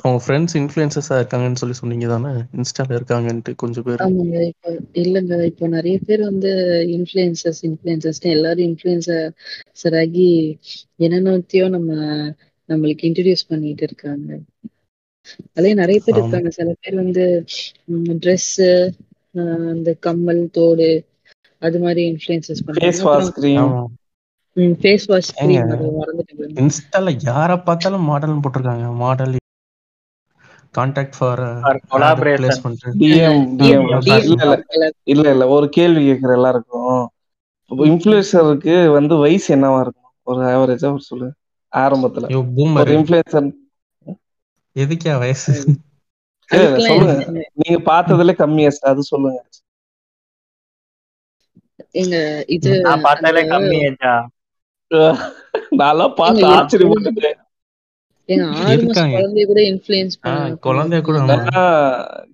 அவங்க ஃப்ரெண்ட்ஸ் இன்ஃப்ளூயன்சஸா இருக்காங்கன்னு சொல்லி சொன்னீங்க தானே? இன்ஸ்டால இருக்காங்கன்ட்டு கொஞ்சம் பேரு. ஆமாங்க. இப்ப இல்லங்க. இப்போ நெறைய பேர் வந்து இன்ஃப்ளூயன்சர்ஸ் இன்ஃப்ளூயன்சர்ஸ்ன்னு எல்லாரும் இன்ஃப்ளூயன்சர் ஆகி என்னென்னத்தையோ நம்ம நம்மளுக்கு இன்ட்ரோடியூஸ் பண்ணிட்டு இருக்காங்க. அதுலயும் நெறைய பேர். இருக்காங்க. சில பேர் வந்து அ இந்த கம்மல், தோடு அது மாரி இன்ஃப்ளூயன்சஸ் பண்றாங்க. ஃபேஸ் வாஷ் அது. இன்ஸ்டால யார பார்த்தாலும் மாடல்ன்னு போட்டிருக்காங்க. Model contact for collaboration. இல்ல இல்ல ஒரு கேள்வி கேட்கிற எல்லாருக்கும். இன்ஃப்ளூயன்சருக்கு வந்து வயசு என்னவா இருக்கும் ஒரு ஆவரேஜா ஒரு சொல்லு ஆரம்பத்துல ஒரு பூமரு. இன்ஃப்ளூயன்சர் எதுக்குயா வயசு? சொல்லுங்க? நீங்க பார்த்ததுல கம்மியஸ்ட் அது சொல்லுங்க ஏங்க இது. நான் அந்த பார்த்தாலே கம்மி ஏஜா? நான்லாம் ஏங்க பார்த்து ஆச்சரியப்பட்டுட்டேன் ஏங்க 6 மாச இருக்காங்க. குழந்தைய கூட இன்ஃப்ளூயன்ஸ் ஆ ப குழந்தைய கூட பண்ணிருக்காங்க. ஆமா.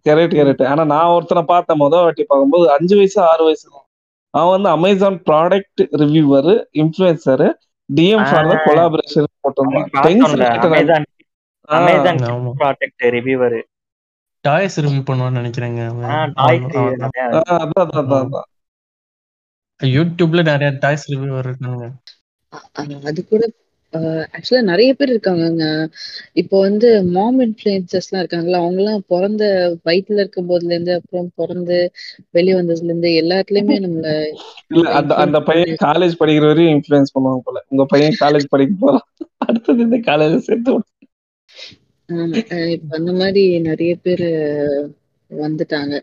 கரெக்ட் ம். கரெக்ட் ஆனா நான் ஒருத்தனை பார்த்தேன் முத வாட்டி பார்க்கும்போது அஞ்சு வயசு ஆறு வயசு தான் அவன் வந்து Amazon product reviewer influencer DM for the collaboration போட்டிருந்தான் Amazon. Product reviewer. Toys review பண்ணுவான்னு நினைக்கிறேங்க ரிவ்யூ அதான் அதான் யூடியூப்ல நிறைய டாய்ஸ் ரிவ்யூவர் இருக்காங்க. அ அ அது கூட அ ஆக்சுவலா நெறைய பேர் இருக்காங்கங்க. இப்போ வந்து மாம் இன்ஃப்ளூயன்சர்ஸ்லாம் இருக்காங்கல்ல, அவங்கலாம் பொறந்த வயித்துல இருக்கும்போதுலேருந்து, அப்புறம் பொறந்து வெளிய வந்ததுலேருந்து எல்லாத்துலயுமே நம்மள இல்ல நம்மள அந்த அந்த இன்ஃப்ளூயன்ஸ் பையன் பண்ணி காலேஜ் படிக்கிற வரையும் இன்ஃபுளுன்ஸ் பண்ணுவாங்க போல உங்க பையன் காலேஜ் படிக்க போறான் அடுத்தது இந்த காலேஜ் சேர்த்து விடு. ஆமா. அ இப்ப அந்த மாரி நெறைய பேரு வந்துட்டாங்க.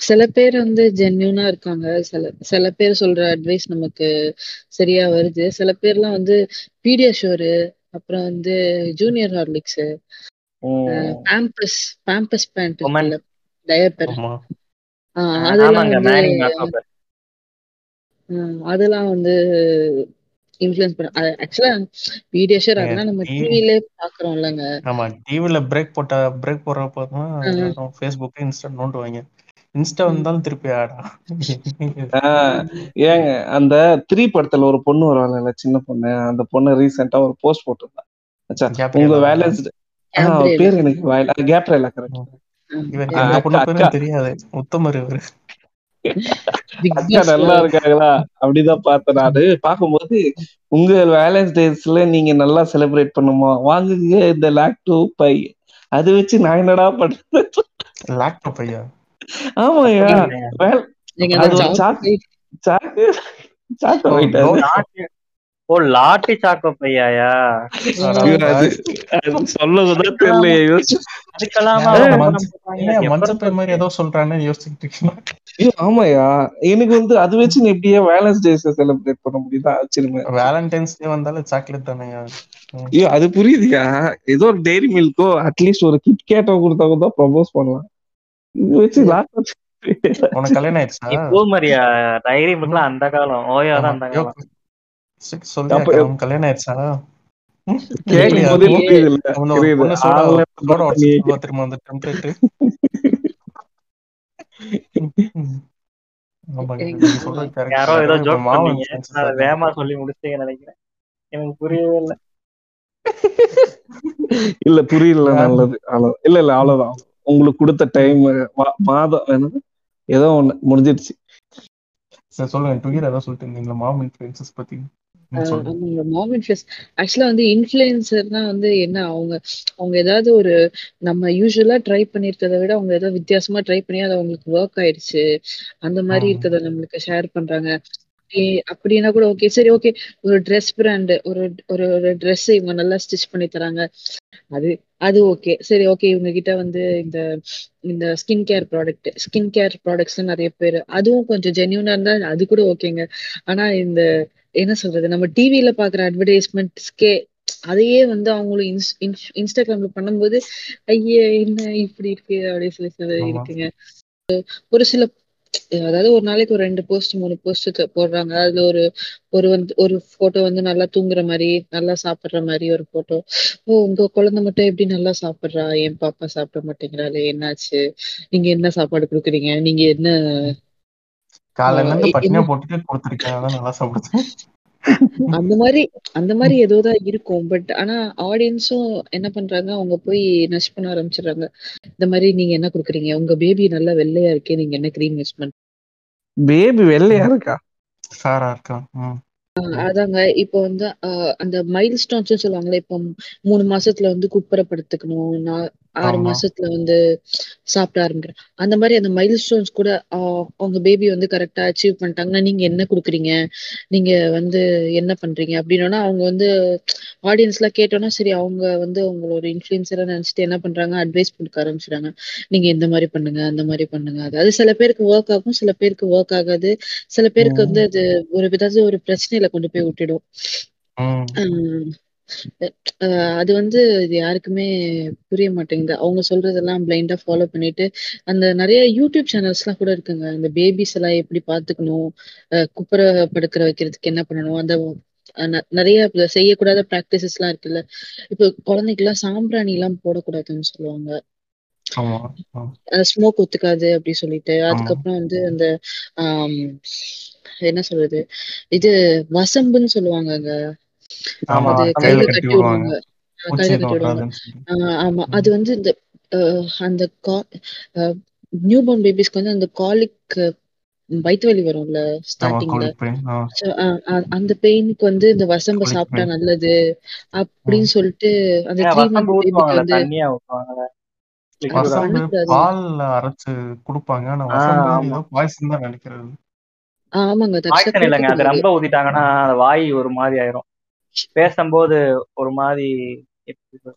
சில பேர் வந்து ஜென்யூனா இருக்காங்க. சில சில பேர் சொல்ற அட்வைஸ் நமக்கு சரியா வருது. சில பேர்லாம் வந்து பீடியாஷூரு, அப்புறம் வந்து junior Horlicks. Pampers Pampers pant diaper. அதெல்லாம். வந்து அதெல்லாம் வந்து இன்ஃப்ளூயன்ஸ் பண்ண ஆக்சுவலா பீடியாஷூர் அதெல்லாம் நம்ம டி டிவிலயே பார்க்குறோம்லங்க. ஆமா. டிவில பிரேக் போட்ட பிரேக் போடுறப்ப தான் Facebook, Insta நோண்டுவாங்க. இன்ஸ்டா வந்தாலும் திருப்பி ஆடா. ஏங்க அந்த த்ரீ படத்துல ஒரு பொண்ணு வருவாங்கல்ல சின்ன பொண்ணு அந்த பொண்ணு ரீசெண்டா ஒரு போஸ்ட் போட்டிருந்தா அச்சா உங்க? வேலன்ஸ். பேர் எனக்கு கேப்ரேலா கரெக்ட் தெரியாது. உத்தமர் இவரு. நல்லா இருக்காங்களா அப்படிதான் பார்த்தேன் நானு பார்க்கும்போது உங்க வேலன்ஸ் டேஸ்ல நீங்க நல்லா செலிப்ரேட் பண்ணுமா வாங்குங்க இந்த லேக்டோ பை அது வச்சு நான் என்னடா பண்றது லேப்டாப் ஐயா. ஆமாய்யா சாக்கு ஓ லாட்டி சாக்கோ பையாயா? அது சொல்லவுதான் அதுக்கெல்லாமா மாதிரி? ஏதோ சொல்றான்னு யோசிச்சுட்டு இருக்கீங்களா? ஐயோ ஆமாய்யா. எனக்கு வந்து அது வச்சு நீ எப்படியா வேலன்ஸ் டேஸ் செலிப்ரேட் பண்ண முடியுதா? ஆச்சரியமா வேலண்டைன்ஸ் டே வந்தாலே சாக்லேட் தானேயா. ஐயோ அது புரியுதுயா. ஏதோ ஒரு டெய்ரி மில்க்கோ அட்லீஸ்ட் ஒரு கிட்கேட்டோ கொடுத்தா கூட ப்ரப்போஸ் பண்ணலாம். வச்சு லாஸ்ட் உனக்கு கல்யாணம் ஆயிடுச்சா? நீ பூமரியா? டைரி ம். மில்க்லாம் அந்த காலம். ஓயோ. தான் அந்த காலம். கரம் கல்யாணம் ஆயிடுச்சா? யாரோ ஏதோ இப்ப ஜோக் பண்ணீங்க. வேகமா சொல்லி முடிச்சிட்டீங்கன்னு நெனைக்கிறேன். எனக்கு புரியவே இல்ல. இல்ல புரியல? நல்லது அவ்வளவு இல்ல இல்ல. அவ்வளவுதான் உங்களுக்கு கொடுத்த. டைம் மாதம் ஏதோ ஒண்ணு முடிஞ்சிடுச்சு சரி சொல்லுங்க. டுகெதர் ஏதோ சொல்லிட்டு இருந்தீங்களா? மாம் இன்ஃப்ளூயன்சஸ் பத்தி. ஆக்சுவலா வந்து இன்ஃப்ளூயன்சர்னா வந்து என்ன அவங்க அவங்க ஏதாவது ஒரு நம்ம யூசுவலா ட்ரை பண்ணியிருக்கிறத விட அவங்க ஏதாவது வித்தியாசமா ட்ரை பண்ணி அது அவங்களுக்கு ஒர்க் ஆயிடுச்சு. அந்த மாரி ம். இருக்கிறத நம்மளுக்கு ஷேர் பண்றாங்க. அப்படி அப்படின்னா கூட ஓகே. சரி ஓகே. ஒரு ட்ரெஸ் பிராண்ட் ஒரு ஒரு ஒரு ட்ரெஸ் இவங்க நல்லா ஸ்டிச் பண்ணி தராங்க. அது அது ஓகே. சரி ஓகே. இவங்க கிட்ட வந்து இந்த இந்த skin care product skin care products நெறைய பேரு அதுவும் கொஞ்சம் ஜென்யூனா இருந்தா அது கூட ஓகேங்க. ஆனா இந்த என்ன சொல்றது? நம்ம டிவில பார்க்குற அட்வர்டைஸ்மெண்ட்ஸ்க்கே அதையே வந்து அவங்களும் இன்ஸ் இன்ஸ் இன்ஸ்டாகிராம்ல பண்ணும்போது, ஐய! என்ன இப்படி இருக்கு? அப்படின்னு சொல்லி சொல்லி. இருக்குங்க. ஒரு சில அதாவது ஒரு நாளைக்கு ஒரு 2 போஸ்ட் 3 போஸ்ட் போடுறாங்க. அதுல ஒரு ஒரு வந்து ஒரு ஃபோட்டோ வந்து நல்லா தூங்குற மாரி, நல்லா சாப்பிடுற மாரி ஒரு ஃபோட்டோ. ஓ! உங்க குழந்தை மட்டும் எப்படி நல்லா சாப்பிடுறா? என் பாப்பா சாப்பிட மாட்டேங்கிறாளே! என்னாச்சு? நீங்க என்ன சாப்பாடு குடுக்குறீங்க? நீங்க என்ன காலையில இருந்து பட்னியா போட்டுட்டு குடுத்துருக்கேன். நல்லா சாப்பிடுது. அந்த மாதிரி அந்த மாதிரி ஏதோ தான் இருக்கும். பட் ஆனா ஆடியன்ஸும் என்ன பண்றாங்க? அவங்க போய் நஷ் பண்ண ஆரம்பிச்சிடுறாங்க. இந்த மாதிரி நீங்க என்ன குடுக்குறீங்க? உங்க பேபி நல்லா வெள்ளையா இருக்கே நீங்க என்ன க்ரீம் யூஸ் பண்றீங்க பேபி வெள்ளையா இருக்கா? ஃபேரா இருக்கா. அதாங்க. இப்போ வந்து அந்த மைல் ஸ்டோன்ஸ் சொல்லுவாங்களே இப்போ மூணு மாசத்துல வந்து குப்புற படுத்துக்கணும். ஆறு. மாசத்துல வந்து சாப்பிட ஆரம்பிக்கிறேன். அந்த மாதிரி அந்த மைல் ஸ்டோன்ஸ் கூட ஆஹ் அவங்க பேபி வந்து கரெக்டா அச்சீவ் பண்ணிட்டாங்கன்னா நீங்க என்ன குடுக்குறீங்க? நீங்க வந்து என்ன பண்றீங்க? அப்படின்னா அவங்க வந்து ஆடியன்ஸ் எல்லாம் கேட்டோம்னா சரி அவங்க வந்து அவங்களோட இன்ஃபுளுசரா நினைச்சிட்டு என்ன பண்றாங்க? அட்வைஸ் கொடுக்க ஆரம்பிச்சிடுறாங்க. நீங்க இந்த மாதிரி பண்ணுங்க அந்த மாதிரி பண்ணுங்க. அதாவது சில பேருக்கு ஒர்க் ஆகும் சில பேருக்கு ஒர்க் ஆகாது. சில பேருக்கு வந்து அது ஒரு விதத்துல ஒரு பிரச்சனையில கொண்டு போய் விட்டுடும். அஹ் அது வந்து இது யாருக்குமே புரிய மாட்டேங்குது. அவங்க சொல்றதெல்லாம் பிளைண்டா ஃபாலோ பண்ணிட்டு அந்த நிறைய யூடியூப் சேனல்ஸ்லாம் கூட இருக்குங்க. அந்த பேபிஸ் எல்லாம் எப்படி பாத்துக்கணும் அஹ் குப்புற படுக்கிற வைக்கிறதுக்கு என்ன பண்ணணும்? அந்த ந- நிறைய செய்யக்கூடாத ப்ராக்டிசஸ் எல்லாம் இருக்குல்ல. இப்போ குழந்தைக்கு எல்லாம் சாம்பிராணி எல்லாம் போடக்கூடாதுன்னு சொல்லுவாங்க. ஆமா ஆ. ஸ்மோக் ஒத்துக்காது அப்படி சொல்லிட்டு. ஆமா. அதுக்கப்புறம் வந்து அந்த ஆம், என்ன சொல்றது? இது வசம்புன்னு சொல்லுவாங்க ஆமா அது கையில கட்டி விடுவாங்க. ஆமா. அது. வந்து இந்த அந்த நியூ பார்ன் பேபிஸ்க்கு வந்து அந்த காலிக் வயிற்று வலி வரும்ல ஸ்டார்டிங்ல அந்த பெயினுக்கு வந்து இந்த வசம்ப சாப்பிட்டா நல்லது அப்படின்னு. சொல்லிட்டு அந்த த்ரீ மந்த் பேபிக்கு வந்து பால்ல அரைச்சு கொடுப்பாங்க. ஆனா வசம்பு பாய்சன் தான் நினைக்கிறது. ஆமாங்க அது ரொம்ப ஊத்திட்டாங்கன்னா அந்த வாய் ஒரு மாதிரி ஆயிரும். பேசும்போது ஒரு மாதிரி?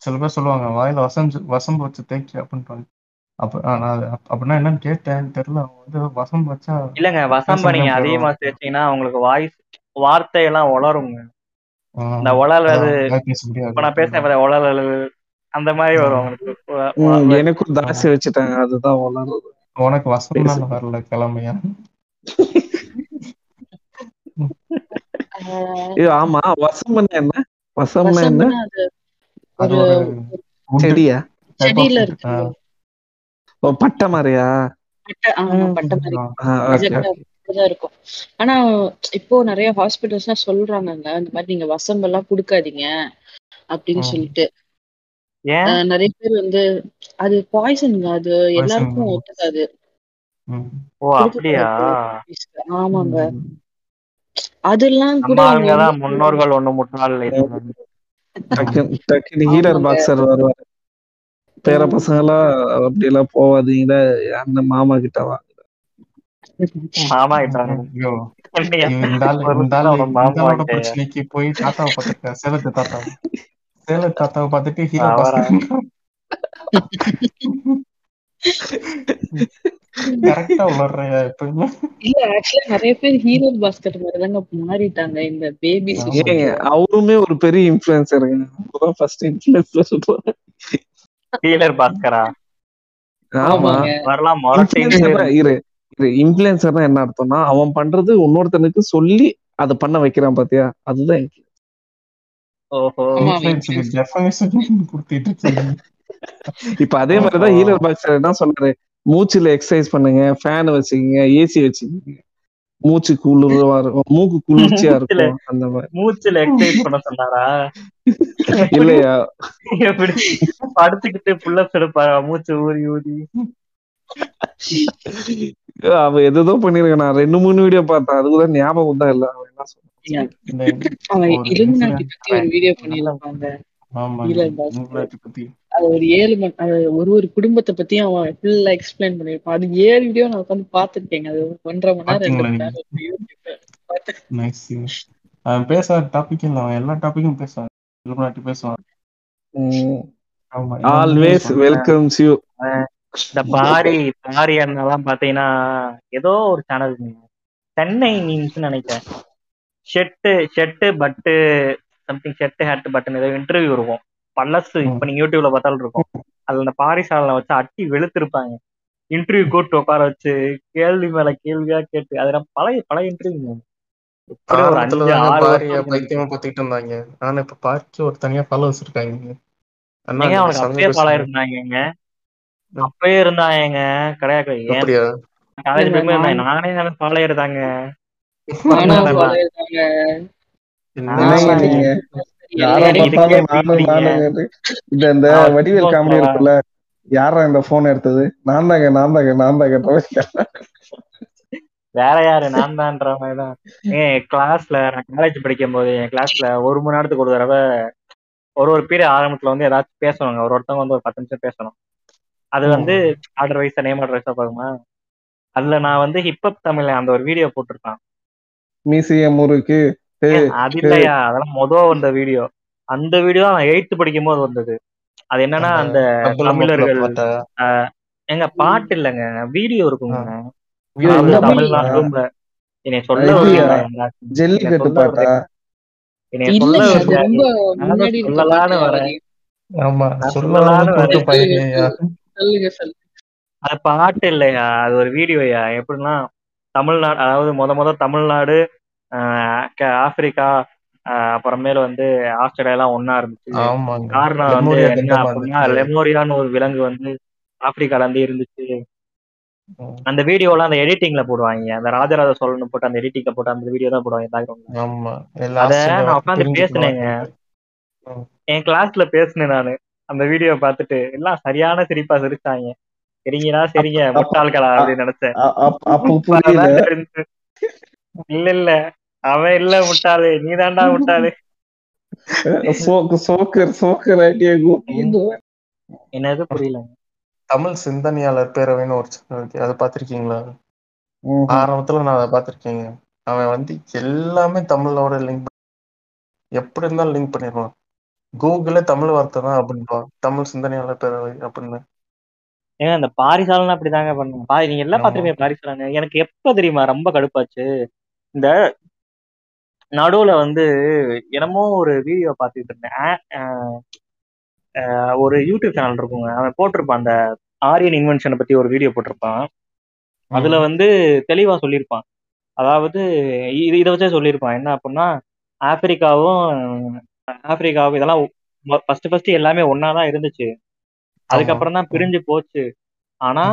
சில பேர் சொல்லுவாங்க வாயில வசம்பு வசம்பு வச்சு தேய்க்க அப்படின்றாங்க அப்ப நான் அப்படின்னா என்னன்னு கேட்டேன் தெரியல. அவங்க வந்து வசம்பு வச்சா இல்லைங்க வசம்ப பேச நீங்க அதிகமா போயிடும் தேய்ச்சீங்கன்னா உங்களுக்கு வாய்ஸ் வார்த்தையெல்லாம் உளருங்க. இந்த உளறது இப்ப நான் பேசுறேன் உளறல் அந்த மாதிரி வரும் வ- எனக்கும் தாசி வச்சுட்டாங்க அதுதான் வளருது உனக்கு வசம் வரல கிளமையா ஆமா. வசம்புன்னா என்ன? வசம்னா என்ன? செடியா? செடியில இருக்குல்ல ஓ பட்டை மாதிரியா? பட்டை மாதிரி. இருக்கும். ஆனா இப்போ நிறைய ஹாஸ்பிட்டல்ஸ் எல்லாம் சொல்றாங்கங்க இந்த மாதிரி நீங்க வசம்பெல்லாம் கொடுக்காதீங்க அப்படின்னு சொல்லிட்டு. நிறைய பேர் வந்து அது பாய்சனுங்க அது எல்லாருக்கும் ஒத்துக்காது. ஓ அப்படியா? கொடுக்கக்கூடாது ஆமாங்க அதெல்லாம் கூட முன்னோர்கள் ஒண்ணு முட்டாள் டக்கு டக்குனு ஹீரர் ஆமாங்க. பாக்ஸர் வருவாரு பேர. பசங்க எல்லாம் அப்படி எல்லாம் போவாதீங்க அந்த மாமா கிட்ட வா மாமா கிட்டாங்க இந்த ஆளு ஒரு இந்த ஆளு அவன் இந்த மாமா ஆளோட கிட்டயா? பிரச்சனைக்கு போய் தாத்தாவை பார்த்துருக்கேன் சேலத்து தாத்தாவை சேலத்து தாத்தாவை பார்த்துட்டு ஹீரோ? கரெக்டா உளர்றையா எப்பயுமே? இல்ல ஆக்சுவலா நிறைய பேர் ஹீரோ பாஸ்கர் மாதிரி தாங்க மாறிட்டாங்க. இந்த பேபிஸ் ஆமா. ஏங்க அவருமே ஒரு பெரிய இன்ஃபுளுசருங்க அவர்தான் ஃபர்ஸ்ட் ஹீலர் பாஸ்கரா? ஆமா. வரலாம் இரு இரு. என்ன அர்த்தம்னா அவன் பண்றது இன்னொருத்தனுக்கு சொல்லி அதை பண்ண வைக்கிறான் பாத்தியா? அதுதான். ஓஹோ. இப்ப அதே மாதிரிதான். ஹீலர் பாக்ஸர் என்ன சொல்றாரு மூச்சுல எக்ஸசைஸ் பண்ணுங்க ஃபேன் வச்சுக்கோங்க ஏசி வச்சுக்கோங்க. மூச்சு குளிர்வா இருக்கும் மூக்கு குளிர்ச்சியா இருக்கும் அந்த மாதிரி. மூச்சுல எக்ஸசைஸ் பண்ண சொன்னாரா? இல்லையா? எப்படி? படுத்துக்கிட்டு புல்லப்ஸ் எடுப்பாரா மூச்சு ஊதி ஊதி அவ எதோ பண்ணிருக்கான் நான் ரெண்டு மூணு வீடியோ பார்த்தேன். அதுக்குதான் ஞாபகம் தான் இல்ல. அவன் என்ன சொன்னான்? பத்தி பத்தி. அது ஒரு ஏழு மணி அது ஒரு ஒரு குடும்பத்தை பத்தியும் அவன் ஃபுல்லா எக்ஸ்பிளைன் பண்ணிருப்பான் அது ஏழு வீடியோ நான் உட்காந்து பாத்துருக்கேங்க அது ஒன்றரை மணி நேரம். பாத்து- அவன் பேசாத டாபிக் இல்ல. அவன் எல்லா டாபிக்கும் பேசுவான். இலுமினாட்டி பேசுவான். ஆல்வேஸ். வெல்கம்ஸ் யூ இந்த பாரி பாரி அண்ணெல்லாம் பாத்தீங்கன்னா ஏதோ ஒரு சேனல் சென்னை மீன்ஸ் நினைக்கிறேன். ஷெட்டு ஷெட்டு பட்டு சம்திங் ஷெட்டு ஹேட் பட்டன் ஏதோ இன்டர்வியூ இருக்கும். பல்லசு இப்ப நீங்க யூடியூப்ல பார்த்தாலும் இருக்கும். அதுல அந்த பாரிசாலை வச்சு அட்டி வெளுத்திருப்பாங்க. இன்டர்வியூ கூட்டு உட்கார வச்சு கேள்வி மேல கேள்வியா கேட்டு அது நான் பழைய பழைய இன்டர்வியூ பைத்தியமா இருந்தாங்க. ஆனா இப்ப பார்க்க ஒரு தனியா ஃபாலோவர்ஸ் இருக்காங்க. அவனுக்கு அப்பயே இருந்தாங்க அப்பயே இருந்தாங்க கிடையாது. காலேஜ் நான்- ஃபாலோ இருந்தாங்க இந்த இந்த வடிவேல் காமெடி இருக்குல்ல யாரா இந்த போன் எடுத்தது? நான் தாங்க நான் தாங்க நான் தாங்க வேற யாரு? நான் தான்ற மாதிரிதான். ஏன் கிளாஸ்ல நான் காலேஜ் படிக்கும் போது என் கிளாஸ்ல ஒரு மணி நேரத்துக்கு ஒரு தடவை ஒரு ஒரு பீரியட் ஆரம்பத்துல வந்து ஏதாச்சும் பேசணுங்க. ஒரு ஒருத்தவங்க வந்து ஒரு பத்து நிமிஷம் பேசணும். அது வந்து order wise name order wise பாருமா அதுல நான் வந்து ஹிப்ஹப் தமிழ்ல அந்த ஒரு வீடியோ போட்டிருப்பேன் மீசிய முறுக்கு. அது இல்லையா? அதெல்லாம் மொத வந்த வீடியோ. அந்த வீடியோ நான் எயித்து படிக்கும் போது வந்தது. அது என்னன்னா அந்த தமிழர்கள் எங்க பாட்டு இல்லைங்க. வீடியோ இருக்குங்க. தமிழ்நாட்டுல என்னை சொல்ல? ஜல்லிக்கட்டு பாட்டா? சொல்லலான்னு வரேன். ஆமா சொல்லலான்னு வரேன். அது பாட்டு இல்லையா? அது ஒரு வீடியோயா? எப்படின்னா தமிழ்நாடு அதாவது முத முத தமிழ்நாடு ஆப்பிரிக்கா அப்புறமேல வந்து ஆஸ்திரேலியா எல்லாம் ஒன்னா இருந்துச்சு. காரணம் வந்து என்ன அப்படின்னா. லெமோரியான்னு ஒரு விலங்கு வந்து ஆப்பிரிக்கால இருந்து இருந்துச்சு. அந்த வீடியோலாம் அந்த எடிட்டிங்ல போடுவாங்க. அந்த ராஜராஜ சோழன் போட்டு அந்த எடிட்டிங்ல போட்டு அந்த வீடியோ தான் போடுவாங்க அத நான் உட்காந்து பேசினேங்க. என் கிளாஸ்ல பேசினேன் நானு. அந்த வீடியோ பார்த்துட்டு எல்லாம் சரியான சிரிப்பா சிரிச்சாங்க. சரிங்கடா சரிங்க முட்டாள்களா அப்படின்னு நினைச்சேன். இல்ல இல்ல. அவன் இல்ல முட்டாளு. நீ தாண்டா முட்டாளு. சோக்கு சோக்கர் சோக்கர் ஐடியா என்னது புரியல. தமிழ் சிந்தனையாளர் பேரவைன்னு ஒரு சேனல் இருக்கு. அதை பார்த்திருக்கீங்களா? ஆரம்பத்துல நான் அதை பார்த்திருக்கேங்க. அவன் வந்து எல்லாமே தமிழோட லிங்க் எப்படி இருந்தாலும் லிங்க் பண்ணிடுவான் கூகுளே தமிழ் வார்த்தை தான் அப்படின்பான். தமிழ் சிந்தனையாளர் பேரவை அப்படின்னு. ஏங்க இந்த பாரிசாலன் அப்படிதாங்க பண்ணுங்க நீங்க எல்லாம். பாத்துருப்பீங்க பாரிசாலன் எனக்கு எப்ப தெரியுமா? ரொம்ப கடுப்பாச்சு. இந்த நடுவுல வந்து என்னமோ ஒரு வீடியோ பார்த்துட்டு இருந்தேன். ஒரு யூடியூப் சேனல் இருக்குங்க. அவன் போட்டிருப்பான். அந்த ஆரியன் இன்வென்ஷனை பத்தி ஒரு வீடியோ போட்டிருப்பான். அதுல வந்து தெளிவா சொல்லியிருப்பான். அதாவது இது இதை வச்சே சொல்லியிருப்பான். என்ன அப்படின்னா ஆப்பிரிக்காவும் ஆப்பிரிக்காவும் இதெல்லாம் ஃபர்ஸ்ட் ஃபர்ஸ்ட் எல்லாமே ஒன்னாதான் இருந்துச்சு. அதுக்கப்புறம் தான் பிரிஞ்சு போச்சு. ஆனா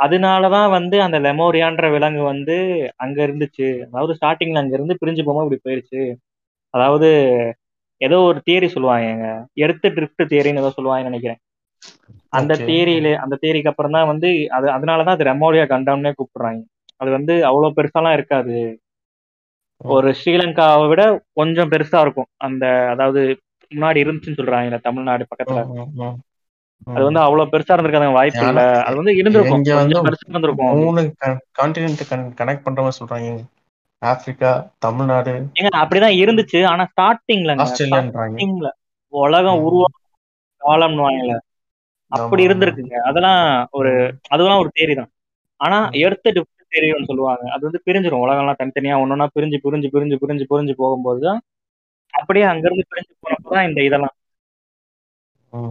அதனாலதான் வந்து அந்த லெமோரியான்ற விலங்கு வந்து அங்க இருந்துச்சு. அதாவது ஸ்டார்டிங்ல அங்க இருந்து பிரிஞ்சு போகும்போது இப்படி போயிருச்சு. அதாவது ஏதோ ஒரு தியரி சொல்லுவாங்க எடுத்து ட்ரிஃப்ட் தியரின்னு ஏதோ சொல்லுவாங்கன்னு நினைக்கிறேன். அந்த. தியரியில அந்த தியரிக்கு அப்புறம் தான் வந்து அது அதனாலதான் அது ரெமோரியா கண்டம்னே கூப்பிடுறாங்க. அது வந்து அவ்வளவு பெருசாலாம் இருக்காது. ஒரு ஸ்ரீலங்காவை விட கொஞ்சம் பெருசா இருக்கும். அந்த அதாவது முன்னாடி இருந்துச்சுன்னு சொல்றாங்க தமிழ்நாடு பக்கத்துல. அது வந்து அவ்வளவு பெருசா இருந்திருக்காங்க வாய்ப்பு இல்ல. அது வந்து இருந்திருக்கும். இருந்திருக்கும். மூணு கான்டினென்ட் கனெக்ட் பண்ற மாதிரி சொல்றாங்க ஆப்பிரிக்கா தமிழ்நாடு. ஏங்க அப்படிதான் இருந்துச்சு. ஆனா ஸ்டார்டிங்ல ஆஸ்திரேலியான்றாங்க. ஸ்டார்டிங்ல உலகம் ம். உருவாக்க காலம்னு வாங்கல அப்படி இருந்திருக்குங்க. அதெல்லாம் ஒரு அதெல்லாம் ஒரு தேரி தான் ஆனா எர்த்து டிஃப்ரெண்ட் தேரின்னு சொல்லுவாங்க. அது வந்து பிரிஞ்சிரும். உலகம்லாம் தனித்தனியா ஒன்னொன்னா பிரிஞ்சு பிரிஞ்சு பிரிஞ்சு பிரிஞ்சு பிரிஞ்சு போகும்போது தான் அப்படியே அங்கிருந்து பிரிஞ்சு போனப்பதான் இந்த இதெல்லாம்.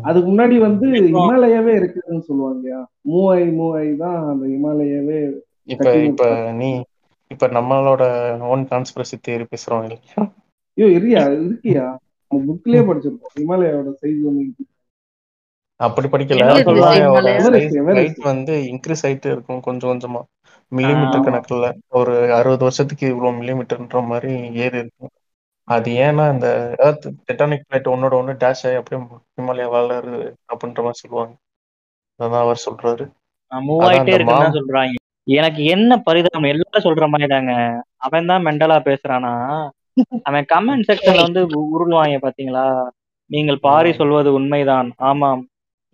அதுக்கு முன்னாடி வந்து இமாலயாவே இருக்குதுன்னு சொல்லுவாங்க மூவாய் மூவாய் தான் அந்த இமாலயாவே இப்ப இப்ப நீ இப்ப நம்மளோட ஓன் கான்ஸ்பிரசி தியரி பேசுறோம் இல்லையா? ஐயோ இருக்கியா? இருக்கியா? புக்லயே படிச்சிருக்கோம். இமாலயாவோட சைஸ் வந்து அப்படி படிக்கல. வந்து இன்க்ரீஸ் ஆயிட்டே இருக்கும் கொஞ்சம் கொஞ்சமா. மில்லிமீட்டர். கணக்குல. ஒரு அறுபது வருஷத்துக்கு இவ்வளவு மில்லிமீட்டர்ன்ற மாதிரி ஏறி இருக்கும். அது ஏன்னா இந்த எர்த் டெட்டானிக் பிளேட் ஒன்னோட ஒண்ணு டேஷ் ஆகி அப்படியே ஹிமாலயா வளருது அப்படின்ற மாதிரி சொல்லுவாங்க. அதான் அவர் சொல்றாரு. மூவாயிட்டே அந்த இருக்குன்னு சொல்றாங்க. எனக்கு என்ன பரிதாபம்? எல்லாரும் சொல்ற மாதிரி தாங்க அவன் தான் மெண்டலா பேசுறானா? அவன் கமெண்ட் செக்ஷன்ல வந்து உருளுவாங்க பாத்தீங்களா? நீங்கள் பாரி சொல்வது உண்மைதான். ஆமாம்.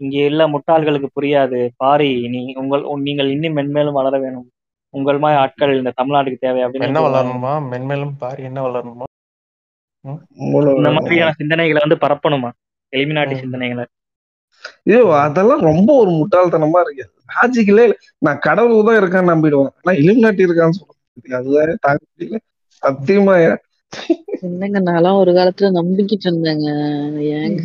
இங்கே இல்ல முட்டாள்களுக்கு புரியாது. பாரி நீ உங்கள் நீங்கள் இன்னும் மென்மேலும் வளர வேணும். உங்கள் மாதிரி ஆட்கள் இந்த தமிழ்நாட்டுக்கு தேவை அப்படின்னு என்ன. வளரணுமா? மென்மேலும் பாரி என்ன வளரணுமா? இந்த மாதிரியான சிந்தனைகளை வந்து பரப்பணுமா? எலிமினாட்டி. சிந்தனைகளை. ஐயோ அதெல்லாம் ரொம்ப ஒரு முட்டாள்தனமா இருக்கு. லாஜிக்கலே. நான் கடவுள் தான் இருக்கான்னு நம்பிடுவேன். ஆனா இலுமினாட்டி இருக்கான்னு சொல்ல அதுதான் தாங்க முடியல சத்தியமா என்னங்க நான்லாம் ஒரு காலத்துல நம்பிக்கிட்டு இருந்தேங்க ஏங்க.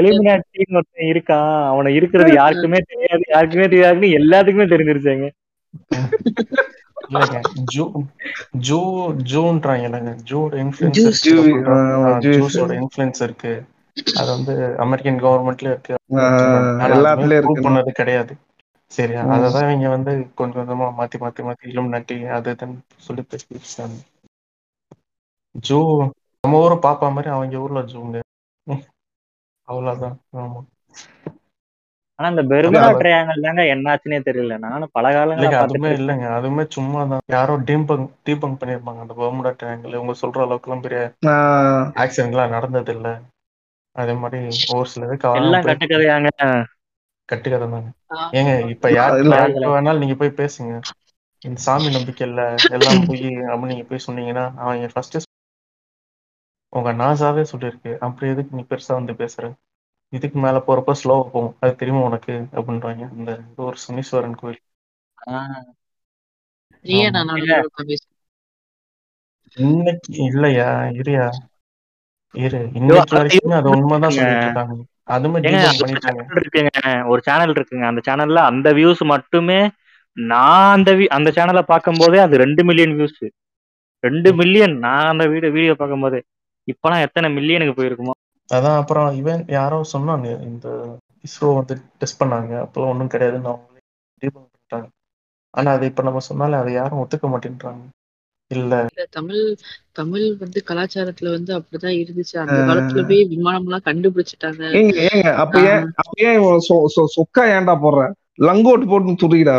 எலிமினாட்டின்னு ஒருத்தன் இருக்கான். அவனை இருக்கிறது யாருக்குமே தெரியாது. யாருக்குமே தெரியாதுன்னு எல்லாத்துக்குமே தெரிஞ்சிருச்சாங்க. இருக்கு. அது வந்து அமெரிக்கன் கவர்மெண்ட்லயே இருக்கு. எல்லாத்துலயும் இருக்கு பண்ணது கிடையாது. சரி ம். அததான் இவங்க வந்து கொஞ்சம் கொஞ்சமா மாத்தி மாத்தி மாத்தி இலும் நட்டி அது இதுன்னு சொல்லி பேசிட்டாங்க ஜூ நம்ம ஊரு பாப்பா மாதிரி அவங்க ஊர்ல ஜூங்க அவ்வளவுதான். ஆமா. ஆனா இந்த பெர்முடா அதான். ட்ரையாங்கல் தாங்க என்னாச்சுன்னே தெரியல. நானும் பல காலங்களா இருக்கேன். இல்லைங்க. அதுவுமே சும்மா தான் யாரோ டீபங்க் டீபங்க் பண்ணிருப்பாங்க அந்த பர்முடா ட்ரையாங்கிள் இவங்க சொல்ற அளவுக்கு எல்லாம் பெரிய ஆக்சிடென்ட்லாம் நடந்தது இல்ல அதே மாதிரி ஒரு சில இதுக்கு எல்லாம் கட்டுக்கதையாங்க. கட்டுக்கதை தாங்க. ஏங்க இப்ப யார்கிட்ட வேணாலும் நீங்க போய் பேசுங்க. இந்த சாமி நம்பிக்கை இல்ல எல்லாம் போய் அப்படின்னு நீங்க போய் சொன்னீங்கன்னா அவங்க ஃபர்ஸ்ட் உங்க நாசாவே சொல்லியிருக்கு. அப்படி எதுக்கு நீ பெருசா வந்து பேசுற? இதுக்கு மேல போறப்ப ஸ்லோவா போகும். அது தெரியுமா உனக்கு? அப்படின்றாங்க. இந்த இது ஒரு சனீஸ்வரன் கோயில். ஆமா. இல்ல. இன்னைக்கு இல்லையா? இரியா? இரு. இன்னைக்கு அது வரைக்குமே அது உண்மைதான். சொல்லிட்டு அதுமே பண்ணிட்டாங்க இருக்குங்க. ஒரு சேனல் இருக்குங்க. அந்த சேனல்ல அந்த வியூஸ் மட்டுமே நான் அந்த vi- அந்த சேனலை பார்க்கும்போதே அது ரெண்டு மில்லியன் வியூஸ் ரெண்டு மில்லியன் நான் அந்த வீடியோ வீடியோ பார்க்கும்போது. இப்பெல்லாம் எத்தனை மில்லியனுக்கு போயிருக்குமோ? அதான் அப்புறம் இவன் யாரோ சொன்னாங்க இந்த இஸ்ரோ வந்து டெஸ்ட் பண்ணாங்க அப்பெல்லாம் ஒன்றும் கிடையாதுன்னு அவங்களே பண்ணிட்டாங்க. ஆனா அது இப்ப நம்ம சொன்னாலே அதை யாரும் ஒத்துக்க மாட்டேன்றாங்க. இல்ல. தமிழ் தமிழ் வந்து கலாச்சாரத்துல வந்து அப்படிதான் இருந்துச்சு. அந்த காலத்துல போய் விமானம் எல்லாம் கண்டுபிடிச்சிட்டாங்க. ஏங்க ஏங்க அப்ப ஏன் அப்ப ஏன் சொக்கா ஏன்டா போடுற? லங்கோட் போட்டு துடிக்கிறா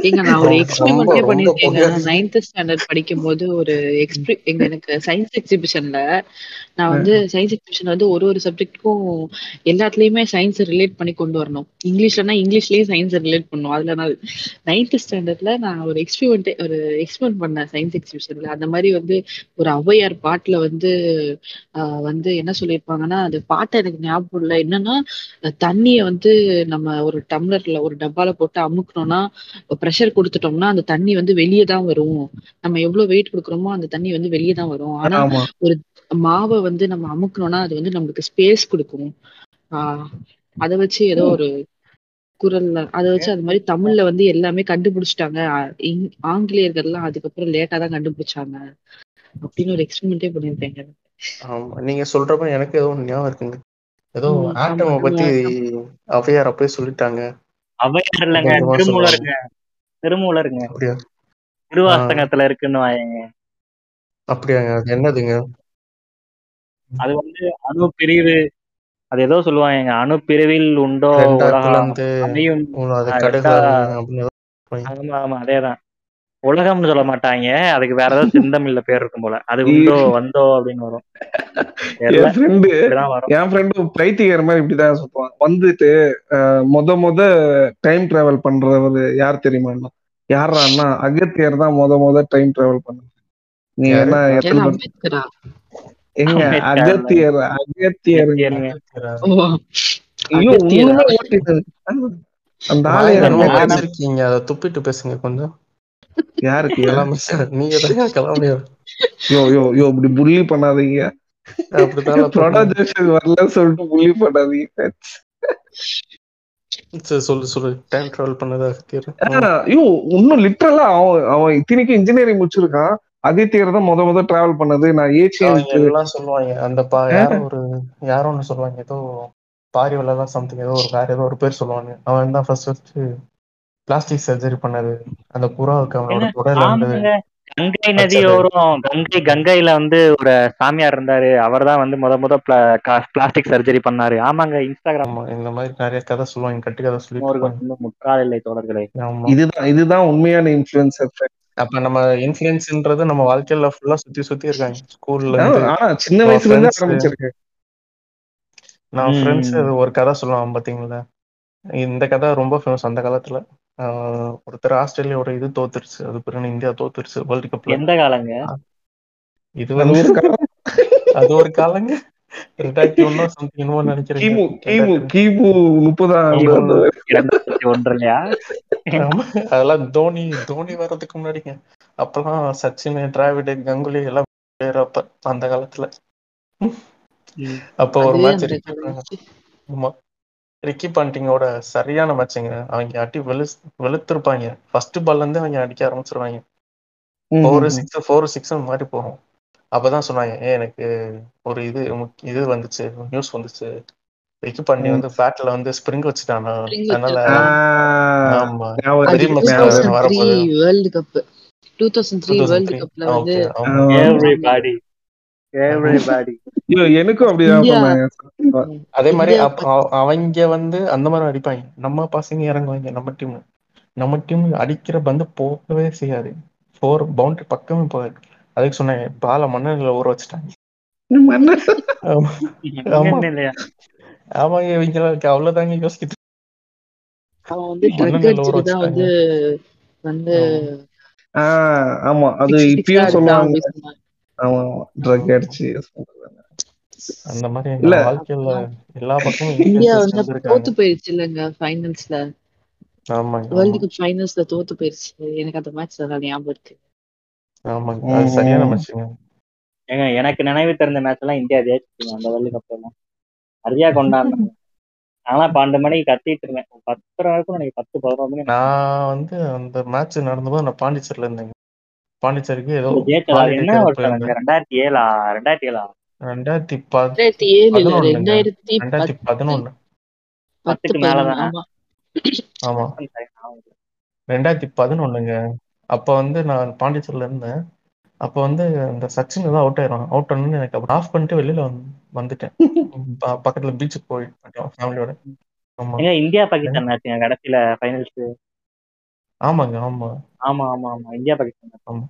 ஏங்க நான் ஒரு ரொம்ப- எக்ஸ்பெரிமெண்டே ரொம்ப பண்ணிருக்கேங்க. நைன்த் ஸ்டாண்டர்ட் படிக்கும் போது ஒரு எக்ஸ்பி எங்க எனக்கு சயின்ஸ் எக்ஸிபிஷன்ல நான் வந்து சயின்ஸ் எக்ஸிபிஷன் வந்து ஒரு ஒரு சப்ஜெக்ட்டுக்கும் எல்லாத்துலயுமே சயின்ஸ் ரிலேட் பண்ணி கொண்டு வரணும். இங்கிலீஷ்லனா இங்கிலீஷ்லயும் சயின்ஸ் ரிலேட் பண்ணும் அதுல நான் நைன்த் ஸ்டாண்டர்ட்ல நான் ஒரு எக்ஸ்பெரிமெண்ட் ஒரு எக்ஸ்பெரிமெண்ட் பண்ணேன் சயின்ஸ் எக்ஸிபிஷன்ல அந்த மாதிரி வந்து ஒரு ஔவையார் பாட்டுல வந்து ஆஹ் வந்து என்ன சொல்லியிருப்பாங்கன்னா அந்த பாட்டை எனக்கு ஞாபகம் இல்லை. என்னன்னா தண்ணிய வந்து நம்ம ஒரு டம்ளர்ல ஒரு டப்பால போட்டு அமுக்கணும்னா ப்ரெஷர் கொடுத்துட்டோம்னா அந்த தண்ணி வந்து வெளியே தான் வரும். நம்ம எவ்வளவு வெயிட் கொடுக்குறோமோ அந்த தண்ணி வந்து வெளியே தான் வரும். ஆனா ஆமா. மாவை வந்து நம்ம அமுக்கணும்னா அது வந்து நம்மளுக்கு ஸ்பேஸ் கொடுக்கும். ஆஹ் அத வச்சு ஏதோ ஒரு குரல்ல அத வச்சு அது மாதிரி தமிழ்ல வந்து எல்லாமே கண்டுபிடிச்சிட்டாங்க. ஆ- இங்- ஆங்கிலேயர்கள்லாம் அதுக்கப்புறம் லேட்டா தான் கண்டுபிடிச்சாங்க. அப்படின்னு ஒரு எக்ஸ்பெரிமெண்டே பண்ணிருக்கேங்க ஆமா. நீங்க சொல்றப்ப எனக்கு ஏதோ ஞாபகம் இருக்குங்க. ஏதோ ஆட்டமை பத்தி அவையார் அப்பயே சொல்லிட்டாங்க. அவையார் இல்லைங்க திருமூலருங்க. திருமூலருங்க. திருவாசகத்துல இருக்குன்னு வாயங்க. அப்படியாங்க அது என்னதுங்க? அது வந்து அணு பிரிவு. அது ஏதோ சொல்லுவாங்க அணு பிரிவில் உண்டோ உலகம். ஆமா ஆமா அதேதான். உலகம்னு சொல்ல மாட்டாங்க. அதுக்கு வேற ஏதாவது செந்தமிழ்ல பேர் இருக்கும் போல. அது உண்டோ வந்தோ அப்படின்னு வரும். என் ஃப்ரெண்டு என் ஃப்ரெண்டு பைத்தியக்கார மாதிரி இப்படிதான் சொல்லுவான் வந்துட்டு மொத மொத டைம் டிராவல் பண்றவர் யார் தெரியுமா? யாரான்னா அகத்தியர் தான் மொத மொத டைம் டிராவல் பண்ண நீ? என்ன எத்தனை எங்க? அகத்தியர் ஐயோ அகத்தியரா? அந்த ஆளு வச்சிருக்கீங்க அதை துப்பிட்டு பேசுங்க கொஞ்சம். யாருக்கு? கிளம்பி நீங்க தான் கிளம்பி யோ யோ யோ இப்படி புள்ளி பண்ணாதீங்க. அப்படித்தான் ப்ரொடக்ஷன் வரல சொல்லிட்டு புள்ளி பண்ணாதீங்க. சொல்லு சொல்லு. டைம் டிராவல் பண்ணது ஐயோ இன்னும் லிட்டரலா அவன் அவன் இத்தனைக்கும் இன்ஜினியரிங் முடிச்சிருக்கான். ஆதித்யர் தான் முத முத டிராவல் பண்ணது. நான் ஏசியன் எல்லாம் சொல்லுவாங்க. அந்த பா யாரோ ஒரு யாரோ ஒண்ணு சொல்லுவாங்க. ஏதோ பாரிவல தான் சம்திங் ஏதோ ஒரு வேற ஏதோ ஒரு பேர் சொல்லுவாங்க. அவன் தான் ஃபர்ஸ்ட் ஃபர்ஸ்ட் பிளாஸ்டிக் சர்ஜரி பண்ணது அந்த புறாவுக்கு அவனோட இருந்து ஆமாங்க கங்கை நதியோரம் கங்கை கங்கையில வந்து ஒரு சாமியார் இருந்தாரு. அவர்தான் வந்து முத முத பிளாஸ்டிக் சர்ஜரி பண்ணாரு. ஆமாங்க இன்ஸ்டாகிராம் இந்த மாதிரி நிறைய கதை சொல்லுவாங்க. கட்டு கதை வந்து முற்றாதில்லை தோழர்களே. இதுதான் இதுதான் உண்மையான இன்ஃபுளுசர் அப்ப நம்ம இன்ஃபுளுன்ஸ்ன்றது நம்ம வாழ்க்கையில ஃபுல்லா சுத்தி சுத்தி இருக்காங்க. ஸ்கூல்ல இருந்து ஆனா சின்ன வயசுல இருந்து friends- ஆரம்பிச்சிருக்கேன் நான். ஃப்ரெண்ட்ஸ் ஒரு கதை சொல்லுவான் பாத்தீங்களா? இந்த கதை ரொம்ப ஃபேமஸ் அந்த காலத்துல. ஒருத்தர் ஆஸ்திரேலியாவோட இது தோத்துருச்சு. அது பிறகு இந்தியா தோத்துருச்சு வேர்ல்டு கப்ல. எந்த காலங்க? இது வந்து அது ஒரு காலங்க. ரெண்டாயிரத்தி ஒன்னோ சம்திங் என்னமோ நினைக்கிறேன் கிமு கிமு கிமு முப்பதாம் ஒன்றுலயா? அதெல்லாம் தோனி தோனி வர்றதுக்கு முன்னாடிங்க. அப்பெல்லாம் சச்சின் டிராவிட் கங்குலி எல்லாம் அப்ப அந்த காலத்துல. அப்ப ஒரு மேட்ச் ஆமா. ரிக்கி பாண்டிங்கோட சரியான மேட்சுங்க அவங்க அடி வெளு வெளுத்திருப்பாங்க. ஃபர்ஸ்ட் பால்ல இருந்து அவங்க அடிக்க ஆரம்பிச்சிருவாங்க. ஃபோர் சிக்ஸ் ஃபோர் சிக்ஸ் மாதிரி போகும். அப்பதான் சொன்னாங்க ஏ எனக்கு ஒரு இது இது வந்துச்சு நியூஸ் வந்துச்சு. ரிக்கி பாண்டி வந்து பேட்ல வந்து ஸ்ப்ரிங் வச்சுட்டானா. அதனால. ஆமா. வரப்போகுது. World cup two thousand three world 2003 கப்ல வந்து எவ்ரிபாடி எனக்கும் அப்படிதான். அதே மாதிரி இந்தியா. அப்ப அவ- அவங்க வந்து அந்த மாதிரி அடிப்பாங்க. நம்ம பசங்க இறங்குவாங்க நம்ம டீம் நம்ம டீம் அடிக்கிற பந்து போகவே செய்யாது. ஃபோர் பவுண்டரி பக்கமே போகாது. அதுக்கு சொன்னாங்க பால மண்ணில ஊற வச்சுட்டாங்க. ஆமா. இவங்களுக்கு அவ்வளவுதாங்க யோசிக்கிட்டு அவன் வந்து ட்ரக் அடிச்சுட்டு ஆமா ஆஹ் ஆமா. அது இப்பயும் சொல்லுவாங்க. ஆமா ட்ரக் அடிச்சு அந்த மாதிரி இல்ல. வாழ்க்கையில எல்லா பக்கமும் இந்தியா வந்து தோத்து போயிருச்சு இல்லைங்க ஃபைனல்ஸ்ல ஆமாங்க வேர்ல்டு ஆமா. கப் ஃபைனல்ஸ்ல தோத்து போயிருச்சு. எனக்கு அந்த மேட்ச் நல்லா ஞாபகம் இருக்கு. ஆமாங்க அது சரியான மேட்சுங்க ஏங்க எனக்கு நினைவு தெரிந்த மேட்ச் எல்லாம் இந்தியா ஜெயிச்சிருங்க அந்த வேர்ல்டு கப் எல்லாம். நிறைய கொண்டாடினாங்க. ஆனா பன்னெண்டு மணிக்கு கத்திட்டு இருந்தேன். பத்தரை வரைக்கும் எனக்கு பத்து பதினொரு மணி. நான் வந்து அந்த மேட்ச் நடந்தபோது நான் பாண்டிச்சேரியில இருந்தேங்க. பாண்டிச்சேரிக்கு ஏதோ ரெண்டாயிரத்தி ஏழா? ரெண்டாயிரத்தி ஏழா? ரெண்டாயிரத்தி ரெண்டாயிரத்தி ஏழு ரெண்டாயிரத்தி ரெண்டாயிரத்தி பதினொன்னு. பத்துக்கு மேலதானே? ஆமா. ரெண்டாயிரத்தி பதினொன்னுங்க. அப்ப வந்து நான் பாண்டிச்சேரியில இருந்தேன். அப்ப வந்து இந்த சச்சின் தான் அவுட் ஆயிரும். அவுட் ஆனு எனக்கு அப்புறம் ஆஃப் பண்ணிட்டு வெளியில வந்து- வந்துட்டேன். ப- பக்கத்துல பீச்சுக்கு போயிட்டோம் ஃபேமிலியோட இந்தியா பாகிஸ்தான் மேட்ச்ங்க கடைசியில ஃபைனல்ஸ் ஆமாங்க ஆமா. ஆமா ஆமா ஆமா. இந்தியா பாகிஸ்தான். ஆமா.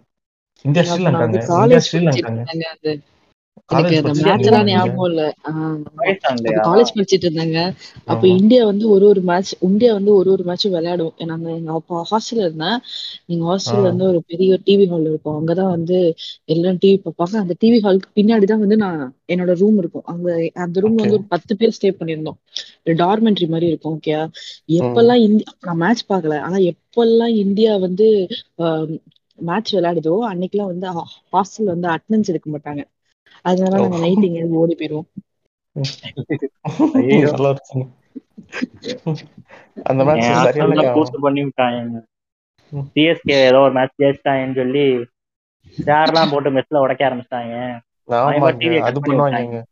இந்தியா ஸ்ரீலங்காங்க. இந்தியா ஸ்ரீலங்காங்க. காலேஜ் படிச்சுட்டு இருந்தாங்க. அப்ப இந்தியா வந்து ஒரு ஒரு மேட்ச் இந்தியா வந்து ஒரு ஒரு மேட்ச் விளையாடும். நாங்க எங்க அப்பா ஹாஸ்டல்ல இருந்தேன் எங்க ஹாஸ்டல்ல வந்து ஒரு பெரிய டிவி ஹால் இருக்கும். அங்கதான் வந்து எல்லாம் டிவி பார்ப்பாங்க. அந்த டிவி ஹாலுக்கு பின்னாடி தான் வந்து நான் என்னோட ரூம் இருக்கும். அங்க அந்த ரூம்ல வந்து ஒரு பத்து பேர் ஸ்டே பண்ணியிருந்தோம். டார்மெண்ட்ரி மாதிரி இருக்கும் ஓகே எப்பெல்லாம் இந்தியா நான் மேட்ச் பார்க்கல. ஆனா எப்பெல்லாம் இந்தியா வந்து மேட்ச் விளையாடுதோ அன்னைக்கெல்லாம் வந்து ஹாஸ்டல் வந்து அட்டெண்டன்ஸ் எடுக்க மாட்டாங்க. அதனால நாங்க நைட் எங்கேயாவது ஓடி போயிருவோம். அந்த மேட்ச் பண்ணி விட்டாங்க. சிஎஸ்கே ஏதோ ஒரு மேட்ச் ஜெயிச்சிட்டாங்கன்னு சொல்லி சேர்லாம் போட்டு மெஸ்ல உடைக்க ஆரம்பிச்சிட்டாங்க. அவன் ஆமாங்க டிவியை அது கட் பண்ணி விட்டாங்க. பண்ணுவாங்க